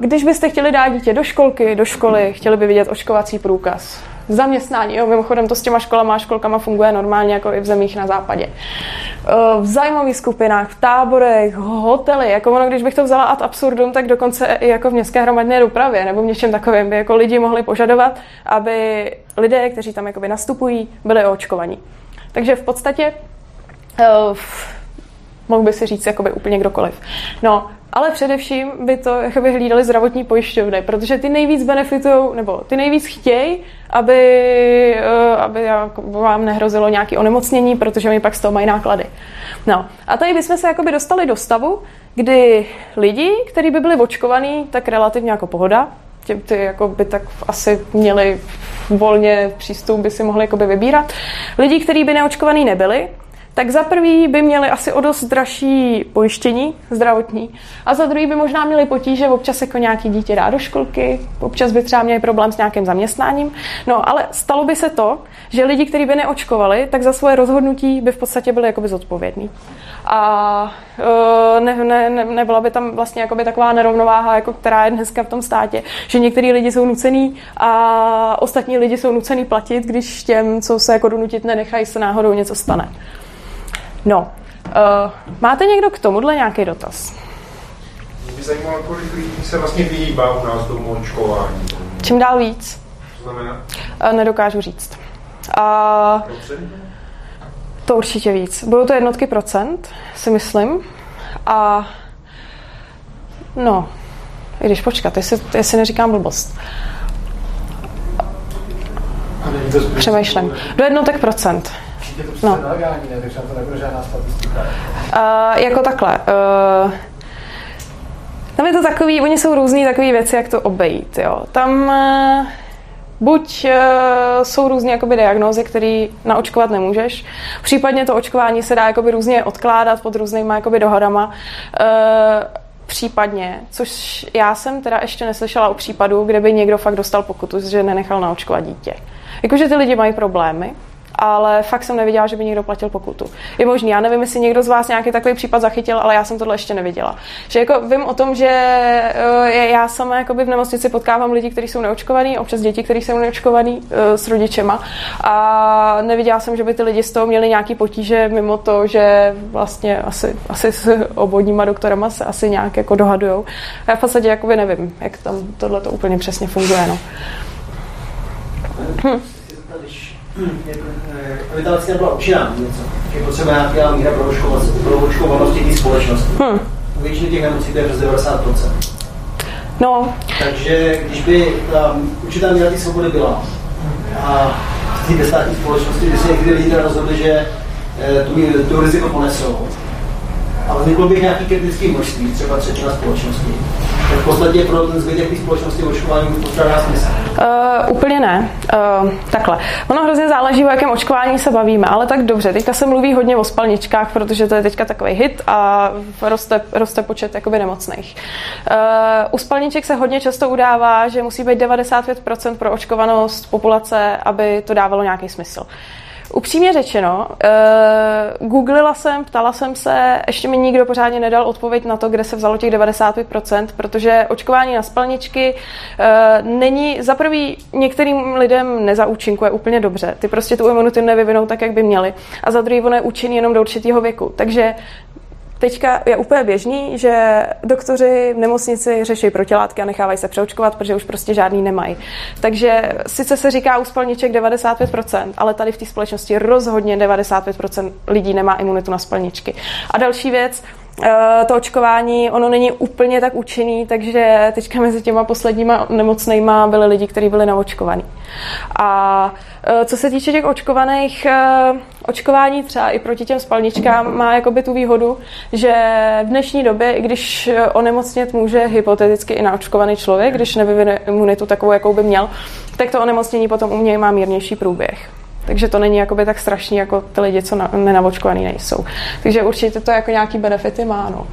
A: když byste chtěli dát dítě do školky, do školy, chtěli by vidět očkovací průkaz, zaměstnání. Jo, mimochodem to s těma školama a školkama funguje normálně jako i v zemích na západě. Eh, v zájmových skupinách, v táborech, hotely, jako ono, když bych to vzala ad absurdum, tak dokonce i jako v městské hromadné dopravě nebo v něčem takovém by jako lidi mohli požadovat, aby lidé, kteří tam jakoby nastupují, byli očkovaní. Takže v podstatě uh, mohl by si říct jakoby úplně kdokoliv. No, ale především by to jakoby hlídali zdravotní pojišťovny, protože ty nejvíc benefitují, nebo ty nejvíc chtějí, aby, eh, aby vám nehrozilo nějaké onemocnění, protože oni pak z toho mají náklady. No a tady bychom se jakoby dostali do stavu, kdy lidi, kteří by byli očkovaní, tak relativně jako pohoda, tě, ty jako by tak asi měli volně přístup, by si mohli jakoby vybírat. Lidi, kteří by neočkovaní nebyli, tak za prvý by měli asi o dost dražší pojištění zdravotní a za druhý by možná měli potíže občas jako nějaký dítě dá do školky, občas by třeba měli problém s nějakým zaměstnáním. No ale stalo by se to, že lidi, kteří by neočkovali, tak za svoje rozhodnutí by v podstatě byli jakoby zodpovědní. A e, ne, ne, ne, nebyla by tam vlastně jakoby taková nerovnováha, jako která je dneska v tom státě, že některý lidi jsou nucený a ostatní lidi jsou nucený platit, když těm, co se jako donutit nenechají, se náhodou něco stane. No, uh, máte někdo k tomuhle nějaký dotaz?
F: Mě by zajímalo, kolik lidí se vlastně vyhýbá u nás tomu očkování.
A: Čím dál víc?
F: To znamená?
A: Uh, nedokážu říct. Uh, to určitě víc. Budou to jednotky procent, si myslím. A no, i když počkat, jestli, jestli neříkám blbost. Přemýšlím. Do jednotek procent.
D: To no. nelegální, ne? takže to nebude žádná statistika.
A: Uh, jako takhle. Uh, tam je to takový, oni jsou různý takové věci, jak to obejít. Jo. Tam uh, buď uh, jsou různé jakoby diagnózy, které naočkovat nemůžeš, případně to očkování se dá jakoby různě odkládat pod různýma jakoby dohodama. Uh, případně, což já jsem teda ještě neslyšela o případu, kde by někdo fakt dostal pokutu, že nenechal naočkovat dítě. Jakože ty lidi mají problémy, ale fakt jsem neviděla, že by někdo platil pokutu. Je možný, já nevím, jestli někdo z vás nějaký takový případ zachytil, ale já jsem tohle ještě neviděla. Že jako vím o tom, že eh, já sama jakoby v nemocnici potkávám lidi, kteří jsou neočkovaní, občas děti, kteří jsou neočkovaní eh, s rodičema a neviděla jsem, že by ty lidi z toho měli nějaký potíže mimo to, že vlastně asi, asi s obvodníma doktorama se asi nějak jako dohadujou. Já v podstatě jakoby nevím, jak tam tohle to úplně přesně funguje. No.
C: Hm. Aby ta vakcína byla účinná, něco, je potřeba nějaká míra proočkovanosti té společnosti. Hm. U většiny těch nemocí to je přes 90%.
A: No.
C: Takže když by ta určitá míra té svobody byla a v té bezstátní společnosti, by se někdy lidi rozhodli, že eh, tu, tu riziko ponesou, a vzniklo by nějaký kritický množství, třeba třetina společnosti. V podstatě pro ten zbytek té společnosti očkování postrádá smysl.
A: Uh, úplně ne. Uh, takhle. Ono hrozně záleží, o jakém očkování se bavíme, ale tak dobře. Teďka se mluví hodně o spalničkách, protože to je teďka takový hit a roste, roste počet jakoby nemocných. Uh, u spalniček se hodně často udává, že musí být 95% pro očkovanost populace, aby to dávalo nějaký smysl. Uh, Upřímně řečeno, uh, googlila jsem, ptala jsem se, ještě mi nikdo pořádně nedal odpověď na to, kde se vzalo těch 95%, protože očkování na spalničky uh, není, za prvý některým lidem nezaúčinkuje úplně dobře. Ty prostě tu imunitu nevyvinou tak, jak by měli. A za druhý, ono je účinný jenom do určitého věku. Takže Teďka je úplně běžný, že doktoři v nemocnici řeší protilátky a nechávají se přeočkovat, protože už prostě žádný nemají. Takže sice se říká u spalniček 95%, ale tady v té společnosti rozhodně 95% lidí nemá imunitu na spalničky. A další věc, to očkování, ono není úplně tak účinný, takže teďka mezi těma posledníma nemocnýma byly lidi, kteří byli naočkovaní. A eh, co se týče těch očkovaných, eh, očkování třeba i proti těm spalničkám má jakoby tu výhodu, že v dnešní době, i když onemocnět může hypoteticky i naočkovaný člověk, když nevyvine imunitu takovou, jakou by měl, tak to onemocnění potom u něj má mírnější průběh. Takže to není jakoby tak strašný, jako ty lidi, co na, nenavočkovaný nejsou. Takže určitě to jako nějaký benefity má, no.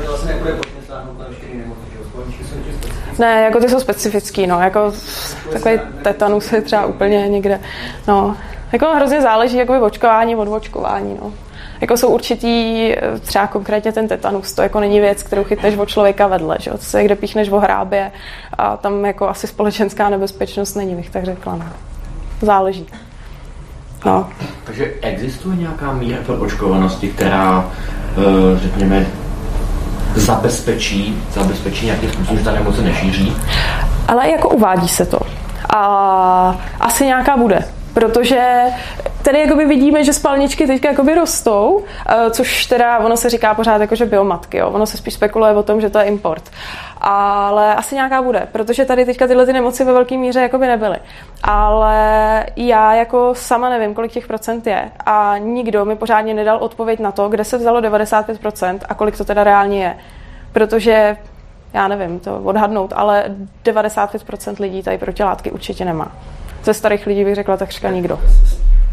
C: to vlastně nebude
A: ne, jako ty jsou specifický, no, jako takový tetanus je třeba úplně někde, no. Jako hrozně záleží jakoby očkování od očkování, no. Jako jsou určitý, třeba konkrétně ten tetanus, to jako není věc, kterou chytneš od člověka vedle, že? To se kde píchneš o hrábě a tam jako asi společenská nebezpečnost není, bych tak řekla, no záleží. No.
G: Takže existuje nějaká míra pro očkovanosti, která, eh, řekněme, zabezpečí, zabezpečí nějakým způsobem, že ta nemoc se nešíří?
A: Ale jako uvádí se to. A asi nějaká bude protože tady jakoby vidíme, že spalničky teďka jakoby rostou, eh, což teda ono se říká pořád jako, že biomatky, jo. ono se spíš spekuluje o tom, že to je import. Ale asi nějaká bude, protože tady teďka tyhle ty nemoci ve velké míře jakoby nebyly. Ale já jako sama nevím, kolik těch procent je a nikdo mi pořádně nedal odpověď na to, kde se vzalo 95% a kolik to teda reálně je. Protože já nevím to odhadnout, ale 95% lidí tady protilátky určitě nemá ze starých lidí bych řekla takřka nikdo.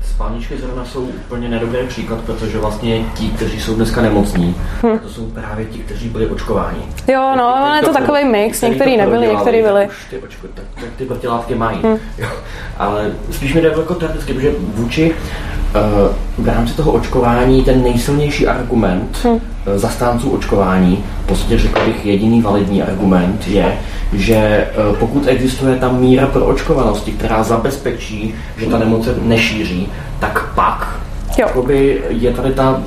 G: Spalničky zrovna jsou úplně nedobrý příklad, protože vlastně ti, kteří jsou dneska nemocní, hm. to jsou právě ti, kteří byli očkováni.
A: Jo, no, ale je to takový mix, některý nebyli, některý byli.
G: Ty, očko, tak, tak ty protilátky mají. Hm. Jo. Ale spíš mi jde jako teoreticky, protože vůči v rámci toho očkování ten nejsilnější argument hm. zastánců očkování, v podstatě řekl bych jediný validní argument je, že eh, pokud existuje ta míra pro očkovanosti, která zabezpečí, že ta nemoc se nešíří, tak pak jo. je tady ta...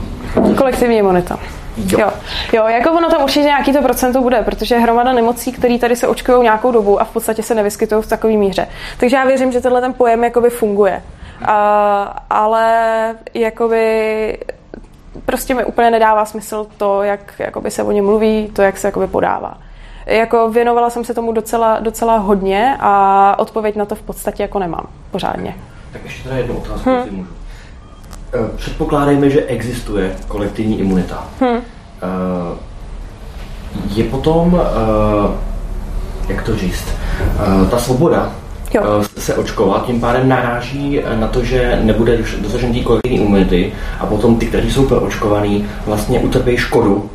A: Kolektivní imunita. Jo. jo. jo, jako ono tam určitě nějaký to procento bude, protože hromada nemocí, které tady se očkují nějakou dobu a v podstatě se nevyskytují v takové míře. Takže já věřím, že tenhle ten pojem jakoby funguje. A, ale jakoby prostě mi úplně nedává smysl to, jak jakoby se o něm mluví, to, jak se jakoby podává jako věnovala jsem se tomu docela, docela hodně a odpověď na to v podstatě jako nemám pořádně.
G: Tak ještě teda jednu otázku, hmm. můžu. Eh, předpokládejme, že existuje kolektivní imunita. Hmm. Je potom, eh, jak to říct, ta svoboda jo. se očkovat, tím pádem naráží na to, že nebude dosažen té kolektivní imunity a potom ty, kteří jsou proočkovaní, vlastně utrpějí škodu.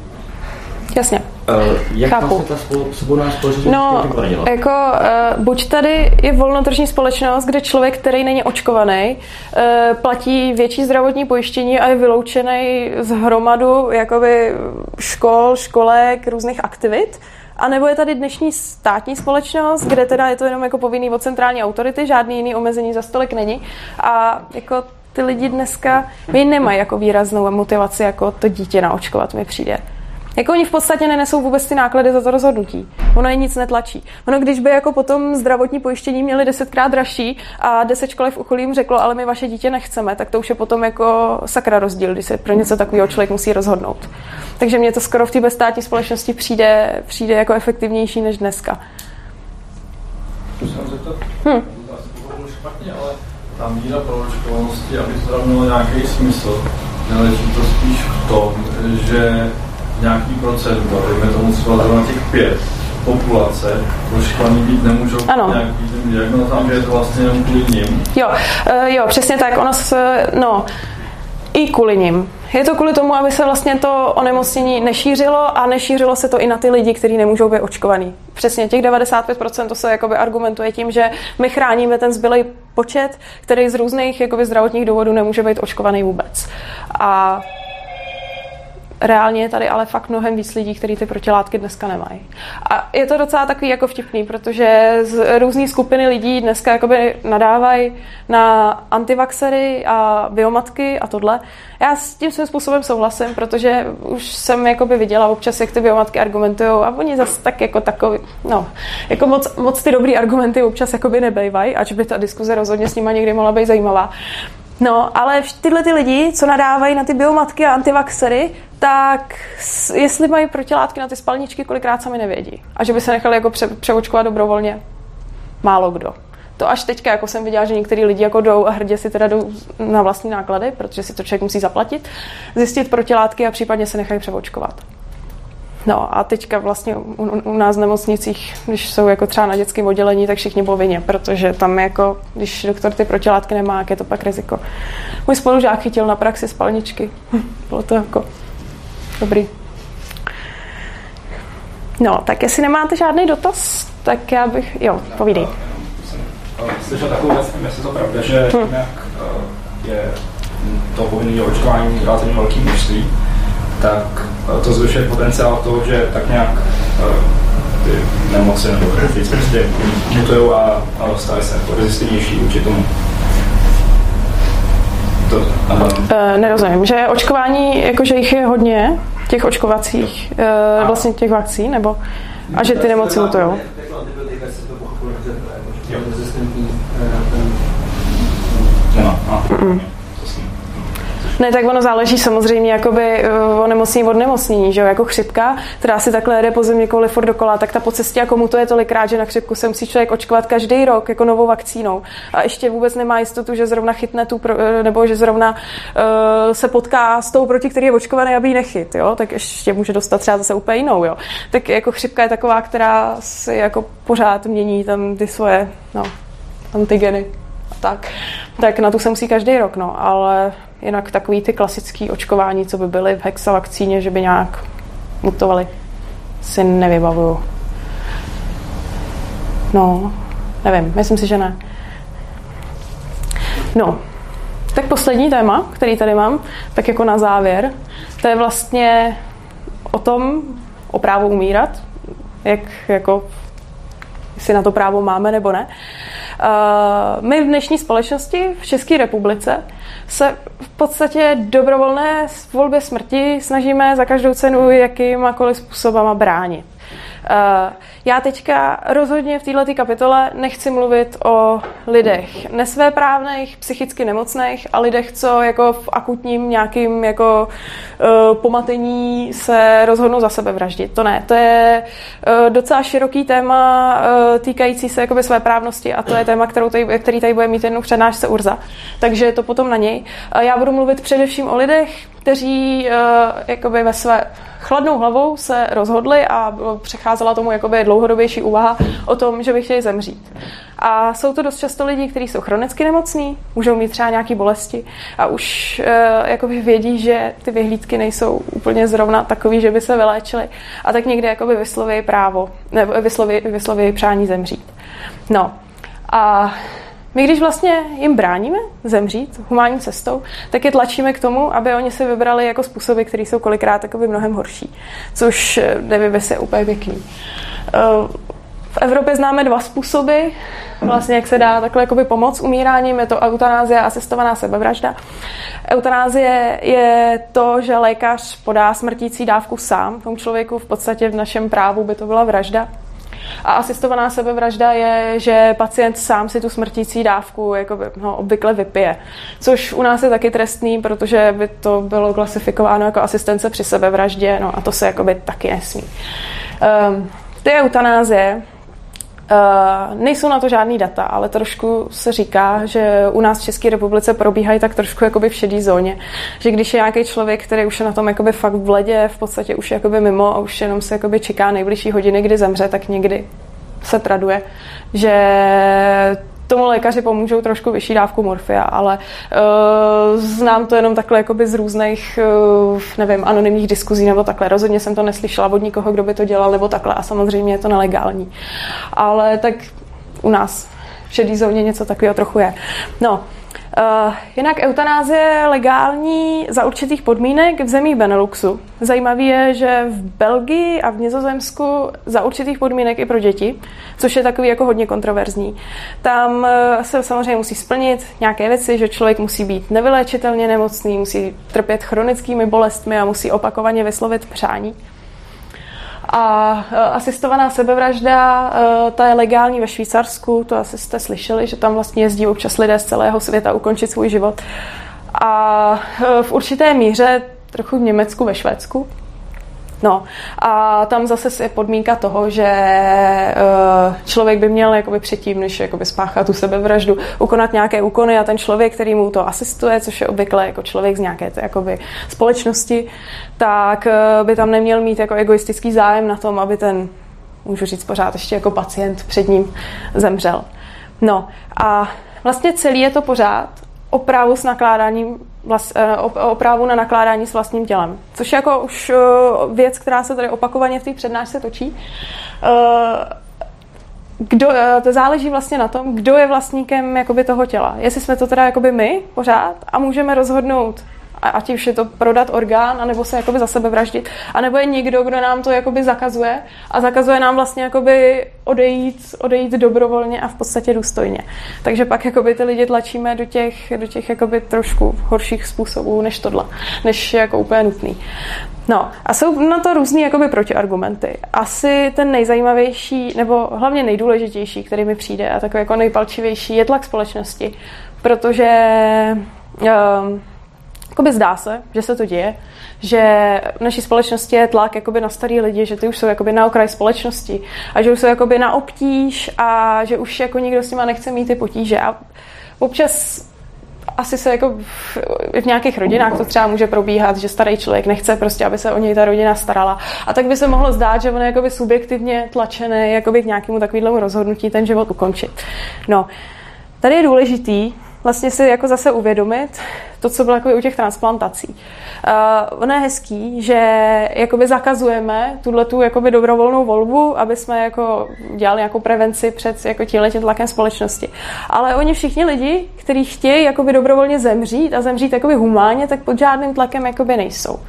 A: Jasně
G: Uh, jak
A: Chápu.
G: vlastně ta svobodná společnost
A: No, jako uh, buď tady je volnotržní společnost, kde člověk, který není očkovaný, uh, platí větší zdravotní pojištění a je vyloučený z hromadu jakoby škol, školek, různých aktivit. A nebo je tady dnešní státní společnost, kde teda je to jenom jako povinný od centrální autority, žádný jiný omezení za stolik není. A jako ty lidi dneska, my nemají jako výraznou motivaci jako to dítě naočkovat, mi přijde. Jako oni v podstatě nenesou vůbec ty náklady za to rozhodnutí. Ono je nic netlačí. Ono, když by jako potom zdravotní pojištění měli desetkrát dražší a deset školek v okolí jim řeklo, ale my vaše dítě nechceme, tak to už je potom jako sakra rozdíl, když se pro něco takového člověk musí rozhodnout. Takže mně to skoro v té bezstátní společnosti přijde, přijde jako efektivnější než dneska.
E: Hm. To asi pochopil špatně, ale ta míra proočkovanosti, aby to mělo nějaký smysl, neleží to spíš v tom, že nějaký procent, dejme tomu třeba zrovna těch pět populace očkovaný být nemůžou
A: Ano.
E: nějakým diagnozám, že je to vlastně jenom kvůli nim.
A: Jo, uh, jo, přesně tak. Ono se, no, i kvůli nim. Je to kvůli tomu, aby se vlastně to onemocnění nešířilo a nešířilo se to i na ty lidi, kteří nemůžou být očkovaný. Přesně těch 95% to se jakoby argumentuje tím, že my chráníme ten zbylej počet, který z různých jakoby zdravotních důvodů nemůže být očkovaný vůbec. A reálně je tady ale fakt mnohem víc lidí, kteří ty protilátky dneska nemají. A je to docela takový jako vtipný, protože z různé skupiny lidí dneska jakoby nadávají na antivaxery a biomatky a tohle. Já s tím svým způsobem souhlasím, protože už jsem jakoby viděla občas, jak ty biomatky argumentují a oni zase tak jako takový, no, jako moc, moc ty dobrý argumenty občas jakoby nebejvají, ač by ta diskuze rozhodně s nima někdy mohla být zajímavá. No, ale tyhle ty lidi, co nadávají na ty biomatky a antivaxery, tak jestli mají protilátky na ty spalničky, kolikrát sami nevědí. A že by se nechali jako pře- přeočkovat dobrovolně, málo kdo. To až teďka, jako jsem viděla, že některý lidi jako jdou a hrdě si teda jdou na vlastní náklady, protože si to člověk musí zaplatit, zjistit protilátky a případně se nechají přeočkovat. No a teďka vlastně u, u, u nás v nemocnicích, když jsou jako třeba na dětském oddělení, tak všichni povinně, protože tam jako, když doktor ty protilátky nemá, jak je to pak riziko. Můj spolužák chytil na praxi spalničky. Bylo to jako dobrý. No, tak jestli nemáte žádný dotaz, tak já bych, jo, povídej.
H: slyšel takovou věc, jestli to pravda, že
A: Hm.
H: tím, jak eh, je to povinné očkování relativně velké množství, tak eh, to zvyšuje potenciál toho, že tak nějak eh, ty nemoci nebo ty prostě mutují a, a stávají se jako rezistentnější vůči tomu. To, uh,
A: E, nerozumím, že očkování, jakože jich je hodně, těch očkovacích, e, vlastně těch vakcín, nebo a že ty nemoci mutujou.
H: no, no,
A: Mm. Ne, tak ono záleží samozřejmě jakoby eh, onemocnění od nemocnění, že jo, jako chřipka, která si takhle jede po země furt dokola, tak ta po cestě jako mutuje tolikrát, že na chřipku se musí člověk očkovat každý rok jako novou vakcínou. A ještě vůbec nemá jistotu, že zrovna chytne tu, eh, nebo že zrovna uh, se potká s tou, proti který je očkovaný, aby ji nechyt, jo, tak ještě může dostat třeba zase úplně jinou, jo. Tak jako chřipka je taková, která si jako pořád mění tam ty svoje, no, antigeny tak. Tak na tu se musí každý rok, no, ale jinak takový ty klasický očkování, co by byly v hexavakcíně, že by nějak mutovali, si nevybavuju. No, nevím, myslím si, že ne. No, tak poslední téma, který tady mám, tak jako na závěr, to je vlastně o tom, o právu umírat, jak jako jestli na to právo máme nebo ne. Uh, my v dnešní společnosti v České republice se v podstatě dobrovolné volbě smrti snažíme za každou cenu jakýmakoliv způsobama bránit. Já teďka rozhodně v této kapitole nechci mluvit o lidech nesvéprávných, psychicky nemocných a lidech, co jako v akutním nějakým jako uh, pomatení se rozhodnou za sebe vraždit. To ne, to je uh, docela široký téma uh, týkající se jakoby své právnosti a to je téma, kterou tady, který tady bude mít jednou přednášce Urza. Takže to potom na něj. Uh, já budu mluvit především o lidech, kteří uh, jakoby ve své chladnou hlavou se rozhodli a přecházela tomu jakoby dlouhodobější úvaha o tom, že by chtěli zemřít. A jsou to dost často lidi, kteří jsou chronicky nemocní, můžou mít třeba nějaké bolesti a už uh, jakoby vědí, že ty vyhlídky nejsou úplně zrovna takový, že by se vyléčili. A tak někdy jakoby vysloví právo, nebo vysloví, vysloví přání zemřít. No a my když vlastně jim bráníme zemřít humánní cestou, tak je tlačíme k tomu, aby oni si vybrali jako způsoby, které jsou kolikrát takoby mnohem horší, což eh, nevím, jestli je úplně pěkný. Eh, v Evropě známe dva způsoby, vlastně jak se dá takhle jakoby pomoct umíráním, je to eutanázie a asistovaná sebevražda. Eutanázie je to, že lékař podá smrtící dávku sám tomu člověku, v podstatě v našem právu by to byla vražda. A asistovaná sebevražda je, že pacient sám si tu smrtící dávku jakoby, no, obvykle vypije. Což u nás je taky trestný, protože by to bylo klasifikováno jako asistence při sebevraždě, no a to se jakoby taky nesmí. Um, ty eutanázie Uh, nejsou na to žádný data, ale trošku se říká, že u nás v České republice probíhají tak trošku jakoby v šedý zóně. Že když je nějaký člověk, který už je na tom jakoby fakt v ledě, v podstatě už jakoby mimo a už jenom se jakoby čeká nejbližší hodiny, kdy zemře, tak někdy se traduje, že tomu lékaři pomůžou trošku vyšší dávku morfia, ale uh, znám to jenom takhle jakoby z různých, uh, nevím, anonymních diskuzí nebo takhle. Rozhodně jsem to neslyšela od nikoho, kdo by to dělal nebo takhle a samozřejmě je to nelegální. Ale tak u nás v šedý zóně něco takového trochu je. No, Uh, jinak eutanázie je legální za určitých podmínek v zemí Beneluxu. Zajímavé je, že v Belgii a v Nizozemsku za určitých podmínek i pro děti, což je takový jako hodně kontroverzní. Tam uh, se samozřejmě musí splnit nějaké věci, že člověk musí být nevyléčitelně nemocný, musí trpět chronickými bolestmi a musí opakovaně vyslovit přání. A uh, asistovaná sebevražda, uh, ta je legální ve Švýcarsku, to asi jste slyšeli, že tam vlastně jezdí občas lidé z celého světa ukončit svůj život. A uh, v určité míře, trochu v Německu, ve Švédsku, No a tam zase je podmínka toho, že uh, člověk by měl jakoby předtím, než jakoby spáchat tu sebevraždu, ukonat nějaké úkony a ten člověk, který mu to asistuje, což je obvykle jako člověk z nějaké jakoby, společnosti, tak uh, by tam neměl mít jako egoistický zájem na tom, aby ten, můžu říct pořád ještě jako pacient před ním zemřel. No a vlastně celý je to pořád o právu s nakládáním vlast, eh, o, o právu na nakládání s vlastním tělem. Což je jako už eh, věc, která se tady opakovaně v té přednášce točí. Eh, kdo, to záleží vlastně na tom, kdo je vlastníkem jakoby toho těla. Jestli jsme to teda jakoby my pořád a můžeme rozhodnout, ať už je to prodat orgán, anebo se jakoby za sebe vraždit, anebo je někdo, kdo nám to jakoby zakazuje a zakazuje nám vlastně jakoby odejít, odejít dobrovolně a v podstatě důstojně. Takže pak jakoby ty lidi tlačíme do těch, do těch jakoby trošku horších způsobů než tohle, než jako úplně nutný. No a jsou na to různý jakoby protiargumenty. Asi ten nejzajímavější, nebo hlavně nejdůležitější, který mi přijde a takový jako nejpalčivější je tlak společnosti, protože um, jakoby zdá se, že se to děje, že v naší společnosti je tlak jakoby na starý lidi, že ty už jsou jakoby na okraji společnosti a že už jsou jakoby na obtíž a že už jako nikdo s nima nechce mít ty potíže. A občas asi se jako v, v nějakých rodinách to třeba může probíhat, že starý člověk nechce prostě, aby se o něj ta rodina starala. A tak by se mohlo zdát, že on je jakoby subjektivně tlačený jakoby k nějakému takovému rozhodnutí ten život ukončit. No, tady je důležitý vlastně si jako zase uvědomit, to, co bylo jako u těch transplantací. Uh, ono je hezký, že jakoby zakazujeme tuhle tu jakoby dobrovolnou volbu, aby jsme jako dělali nějakou prevenci před jako tímhletím tlakem společnosti. Ale oni všichni lidi, kteří chtějí jakoby dobrovolně zemřít a zemřít jakoby humánně, tak pod žádným tlakem jakoby nejsou.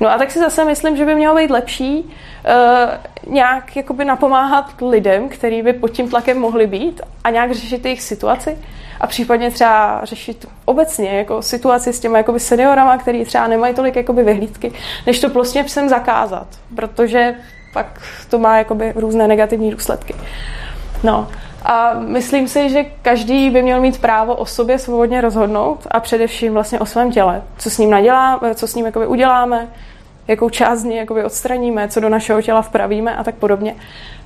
A: No a tak si zase myslím, že by mělo být lepší uh, nějak jakoby napomáhat lidem, kteří by pod tím tlakem mohli být a nějak řešit jejich situaci a případně třeba řešit obecně jako situaci s těmi jakoby seniorama, který třeba nemají tolik jakoby vyhlídky, než to prostě všem zakázat, protože pak to má jakoby různé negativní důsledky. No, a myslím si, že každý by měl mít právo o sobě svobodně rozhodnout a především vlastně o svém těle. Co s ním naděláme, co s ním uděláme, jakou část z ní jakoby odstraníme, co do našeho těla vpravíme a tak podobně.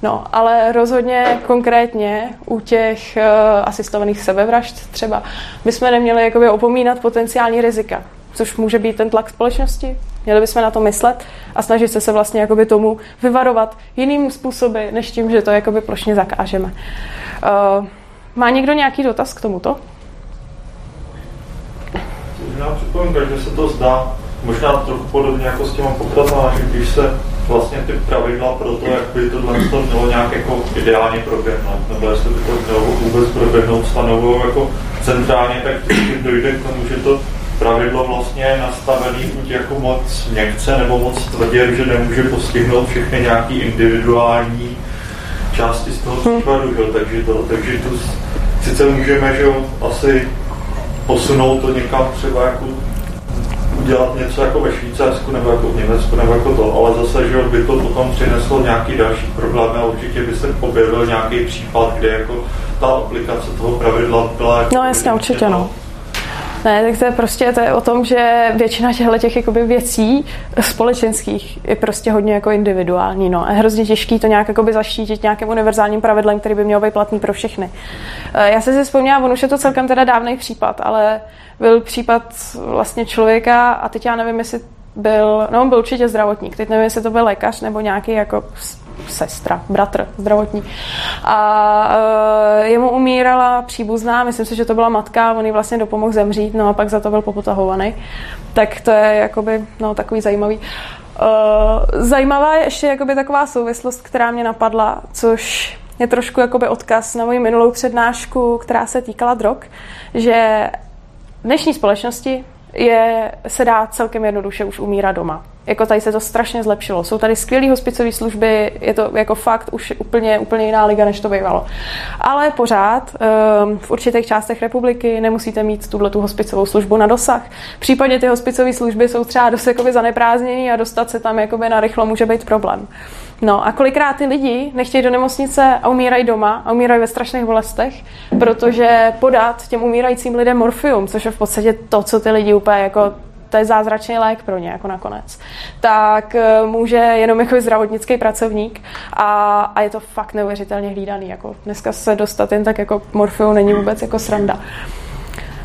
A: No, ale rozhodně konkrétně u těch uh, asistovaných sebevražd třeba bychom neměli jakoby opomínat potenciální rizika. což může být ten tlak společnosti. Měli bychom na to myslet a snažit se se vlastně jakoby tomu vyvarovat jiným způsoby, než tím, že to jakoby plošně zakážeme. Uh, má někdo nějaký dotaz k tomuto?
B: Možná připomínka, že se to zdá možná trochu podobně jako s těma potratama, že když se vlastně ty pravidla pro to, jak by tohle to mělo nějak jako ideálně proběhnout, nebo jestli by to mělo vůbec proběhnout, stanovují jako centrálně, tak vždycky dojde k tomu, že to pravidlo vlastně je nastavený buď jako moc měkce nebo moc tvrdě, že nemůže postihnout všechny nějaký individuální části z toho případu, že? takže to, takže to sice můžeme, že asi posunout to někam třeba jako udělat něco jako ve Švýcarsku nebo jako v Německu nebo jako to, ale zase, že by to potom přineslo nějaký další problém a určitě by se objevil nějaký případ, kde jako ta aplikace toho pravidla byla... Jako
A: no jasně, určitě no. Ne, tak to je prostě to je o tom, že většina těchto těch jakoby věcí společenských je prostě hodně jako individuální. No. A je hrozně těžký to nějak jakoby zaštítit nějakým univerzálním pravidlem, který by měl být platný pro všechny. Eh, já se si vzpomínám, on už je to celkem teda dávný případ, ale byl případ vlastně člověka a teď já nevím, jestli byl, no on byl určitě zdravotník, teď nevím, jestli to byl lékař nebo nějaký jako sestra, bratr zdravotní. A uh, jemu umírala příbuzná, myslím si, že to byla matka, on jí vlastně dopomohl zemřít, no a pak za to byl popotahovaný. Tak to je jakoby, no takový zajímavý. Uh, zajímavá je ještě jakoby taková souvislost, která mě napadla, což je trošku jakoby odkaz na moji minulou přednášku, která se týkala drog, že v dnešní společnosti je, se dá celkem jednoduše už umírat doma. Jako tady se to strašně zlepšilo. Jsou tady skvělé hospicové služby, je to jako fakt už úplně, úplně jiná liga, než to bývalo. Ale pořád um, v určitých částech republiky nemusíte mít tuhle tu hospicovou službu na dosah. Případně ty hospicové služby jsou třeba dost zaneprázdněné a dostat se tam jakoby na rychlo může být problém. No a kolikrát ty lidi nechtějí do nemocnice a umírají doma a umírají ve strašných bolestech, protože podat těm umírajícím lidem morfium, což je v podstatě to, co ty lidi úplně jako to je zázračný lék pro ně jako nakonec, tak eh, může jenom jako zdravotnický pracovník a, a je to fakt neuvěřitelně hlídaný. Jako dneska se dostat jen tak jako morfium není vůbec jako sranda.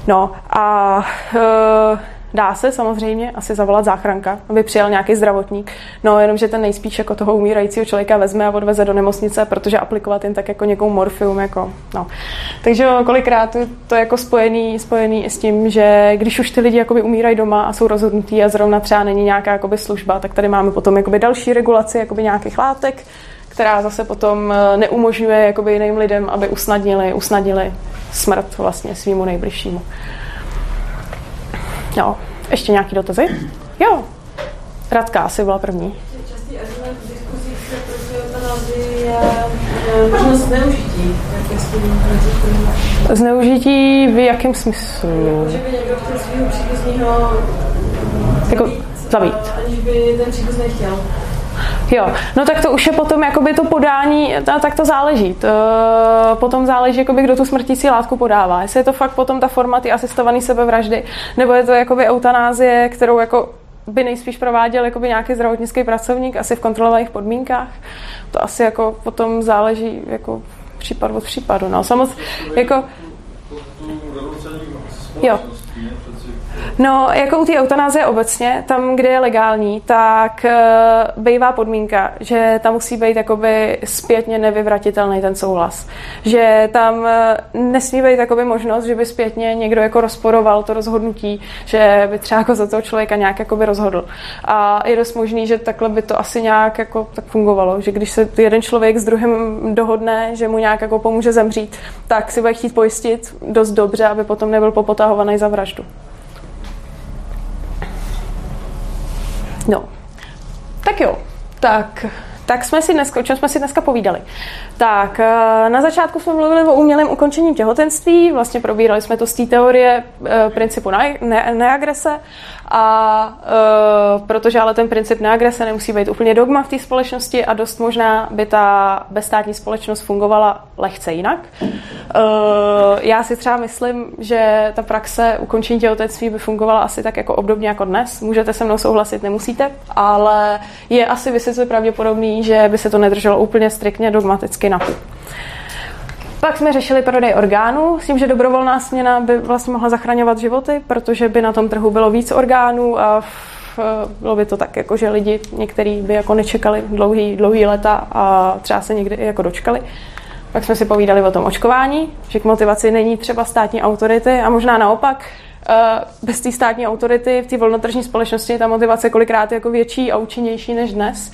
A: No a uh, Dá se samozřejmě asi zavolat záchranka, aby přijel nějaký zdravotník, no jenomže ten nejspíš jako toho umírajícího člověka vezme a odveze do nemocnice, protože aplikovat jen tak jako někomu morfium, jako, no. Takže kolikrát to je jako spojený, spojený s tím, že když už ty lidi jakoby umírají doma a jsou rozhodnutí a zrovna třeba není nějaká jakoby služba, tak tady máme potom jakoby další regulaci jakoby nějakých látek, která zase potom eh, neumožňuje jakoby jiným lidem, aby usnadnili, usnadnili smrt vlastně svýmu nejbližšímu. Jo. Ještě nějaký dotazy? Jo. Radka asi byla první. Zneužití. Zneužití v jakém smyslu? Že by někdo chtěl svého příbuzného jako zabít. Aniž by ten příbuzný chtěl. Jo, no tak to už je potom jakoby to podání, tak to záleží. To, potom záleží, jakoby, kdo tu smrtící látku podává. Jestli je to fakt potom ta forma ty asistované sebevraždy, nebo je to jakoby eutanázie, kterou jako by nejspíš prováděl jakoby nějaký zdravotnický pracovník, asi v kontrolovaných podmínkách. To asi jako potom záleží jako případ od případu. No, samozřejmě, jako... Jo. No, jako u té eutanázie obecně, tam, kde je legální, tak uh, bývá podmínka, že tam musí být jakoby zpětně nevyvratitelný ten souhlas. Že tam uh, nesmí být jakoby možnost, že by zpětně někdo jako rozporoval to rozhodnutí, že by třeba jako za toho člověka nějak jakoby rozhodl. A je dost možný, že takhle by to asi nějak jako tak fungovalo, že když se jeden člověk s druhým dohodne, že mu nějak jako pomůže zemřít, tak si bude chtít pojistit dost dobře, aby potom nebyl popotahovaný za vraždu. No, tak jo, tak tak jsme si dneska, o čem jsme si dneska povídali? Tak, eh, na začátku jsme mluvili o umělém ukončení těhotenství, vlastně probírali jsme to z té teorie e, principu ne, ne, neagrese a e, protože ale ten princip neagrese nemusí být úplně dogma v té společnosti a dost možná by ta bezstátní společnost fungovala lehce jinak. E, já si třeba myslím, že ta praxe ukončení těhotenství by fungovala asi tak jako obdobně jako dnes. Můžete se mnou souhlasit, nemusíte, ale je asi vysoce pravděpodobný, že by se to nedrželo úplně striktně dogmaticky na Pak jsme řešili prodej orgánů s tím, že dobrovolná směna by vlastně mohla zachraňovat životy, protože by na tom trhu bylo víc orgánů a bylo by to tak, jako že lidi některý by jako nečekali dlouhý, dlouhý leta a třeba se někdy jako dočkali. Pak jsme si povídali o tom očkování, že k motivaci není třeba státní autority a možná naopak, bez té státní autority v té volnotržní společnosti je ta motivace kolikrát jako větší a účinnější než dnes.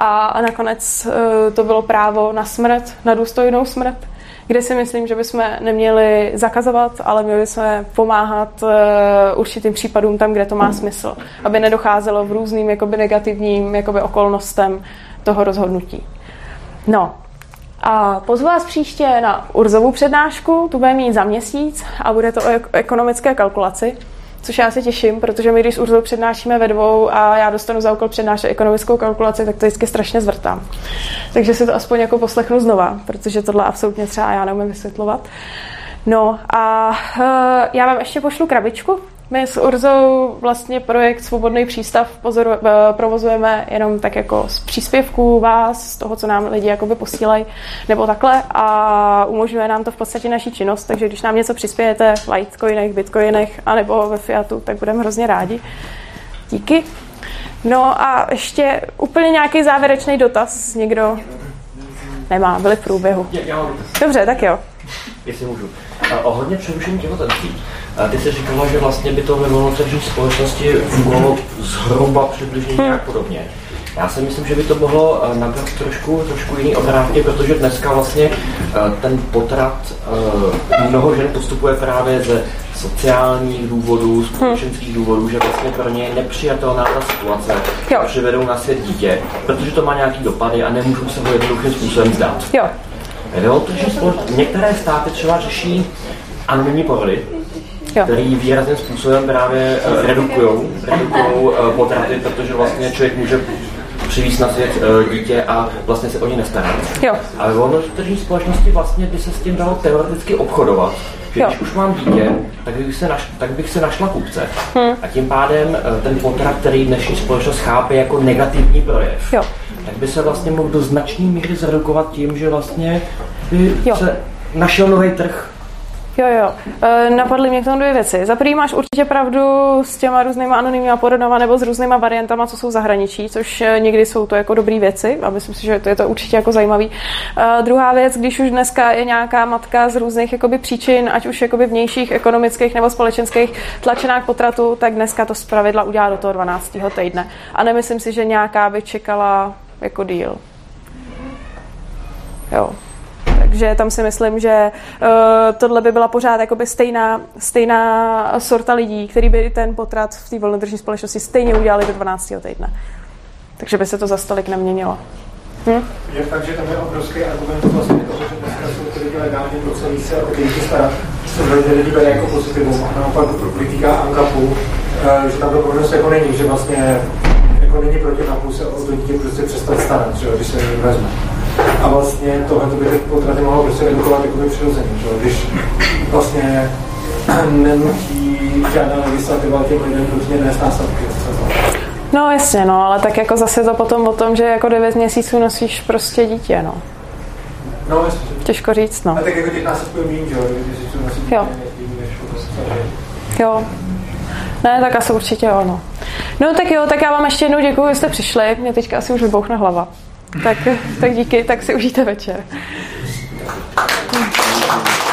A: A nakonec to bylo právo na smrt, na důstojnou smrt kde si myslím, že bychom neměli zakazovat, ale měli bychom pomáhat eh, určitým případům tam, kde to má smysl, aby nedocházelo v různým jakoby negativním jakoby okolnostem toho rozhodnutí. No, a pozvu vás příště na Urzovou přednášku, tu bude mít za měsíc a bude to o ekonomické kalkulaci což já se těším, protože my když s Urzou přednášíme ve dvou a já dostanu za úkol přednášet ekonomickou kalkulaci, tak to vždycky strašně zvrtám. Takže si to aspoň jako poslechnu znova, protože tohle absolutně třeba já neumím vysvětlovat. No a uh, já vám ještě pošlu krabičku my s Urzou vlastně projekt Svobodný přístav pozoru, eh, provozujeme jenom tak jako z příspěvků vás, z toho, co nám lidi jakoby posílají, nebo takhle a umožňuje nám to v podstatě naší činnost, takže když nám něco přispějete v Litecoinech, Bitcoinech anebo ve Fiatu, tak budeme hrozně rádi. Díky. No a ještě úplně nějaký závěrečný dotaz někdo nemá, byli v průběhu. Dobře, tak jo.
G: Jestli můžu. Ohledně přerušení těhotenství. Ty jsi říkala, že vlastně by to ve volnotržní společnosti fungovalo zhruba přibližně hmm. nějak podobně. Já si myslím, že by to mohlo nabrat trošku, trošku jiný obrátky, protože dneska vlastně ten potrat mnoho žen postupuje právě ze sociálních důvodů, společenských důvodů, že vlastně pro ně je nepřijatelná ta situace, jo. přivedou na svět dítě, protože to má nějaký dopady a nemůžou se ho jednoduchým způsobem zdát.
A: Jo.
G: Jo, takže některé státy třeba řeší anonymní porody, jo. který výrazným způsobem právě uh, redukují redukujou, uh, potraty, protože vlastně člověk může přivízt na svět uh, dítě a vlastně se o ně nestará.
A: Jo.
G: Ale v tržní společnosti vlastně by se s tím dalo teoreticky obchodovat. Že jo. když už mám dítě, tak bych se, naš, tak bych se našla kupce. Hmm. A tím pádem ten potrat, který dnešní společnost chápe jako negativní projev,
A: jo.
G: Tak by se vlastně mohl do značné míry zredukovat tím, že vlastně by jo. se našel nový trh
A: Jo, jo. E, napadly mě k tomu dvě věci. Za prvý máš určitě pravdu s těma různýma anonymníma porodnama nebo s různýma variantama, co jsou zahraničí, což e, někdy jsou to jako dobré věci a myslím si, že to je to určitě jako zajímavý. E, druhá věc, když už dneska je nějaká matka z různých jakoby příčin, ať už jakoby vnějších ekonomických nebo společenských tlačená k potratu, tak dneska to zpravidla udělá do toho 12. týdne. A nemyslím si, že nějaká by čekala jako díl. Jo. Takže tam si myslím, že uh, tohle by byla pořád jakoby stejná, stejná sorta lidí, který by ten potrat v té volnodržní společnosti stejně udělali do 12. týdne. Takže by se to za stolik neměnilo.
F: Hm? Je fakt, že tam je obrovský argument vlastně toho, že dneska jsou ty lidi legálně nucený se o ty děti starat, se velmi lidi bere jako pozitivum a naopak kritika ANGAPu, eh, že tam to jako není, že vlastně jako není proti NAPu se o to dítě prostě přestat starat, že, když se vezme. A vlastně tohle by ty potraty mohlo prostě redukovat jako přirozeně, že? když vlastně nenutí žádná legislativa těm lidem různě nést následky.
A: No jasně, no, ale tak jako zase to potom o tom, že jako 9 měsíců nosíš prostě dítě, no.
F: No jasně.
A: Těžko říct, no.
F: A tak jako těch následků je méně, že jo, když nosí dítě,
A: jo. Jo. Ne, tak asi určitě jo, no. No tak jo, tak já vám ještě jednou děkuji, že jste přišli. Mě teďka asi už vybouchne hlava. Tak, tak díky, tak si užijte večer. Thank you.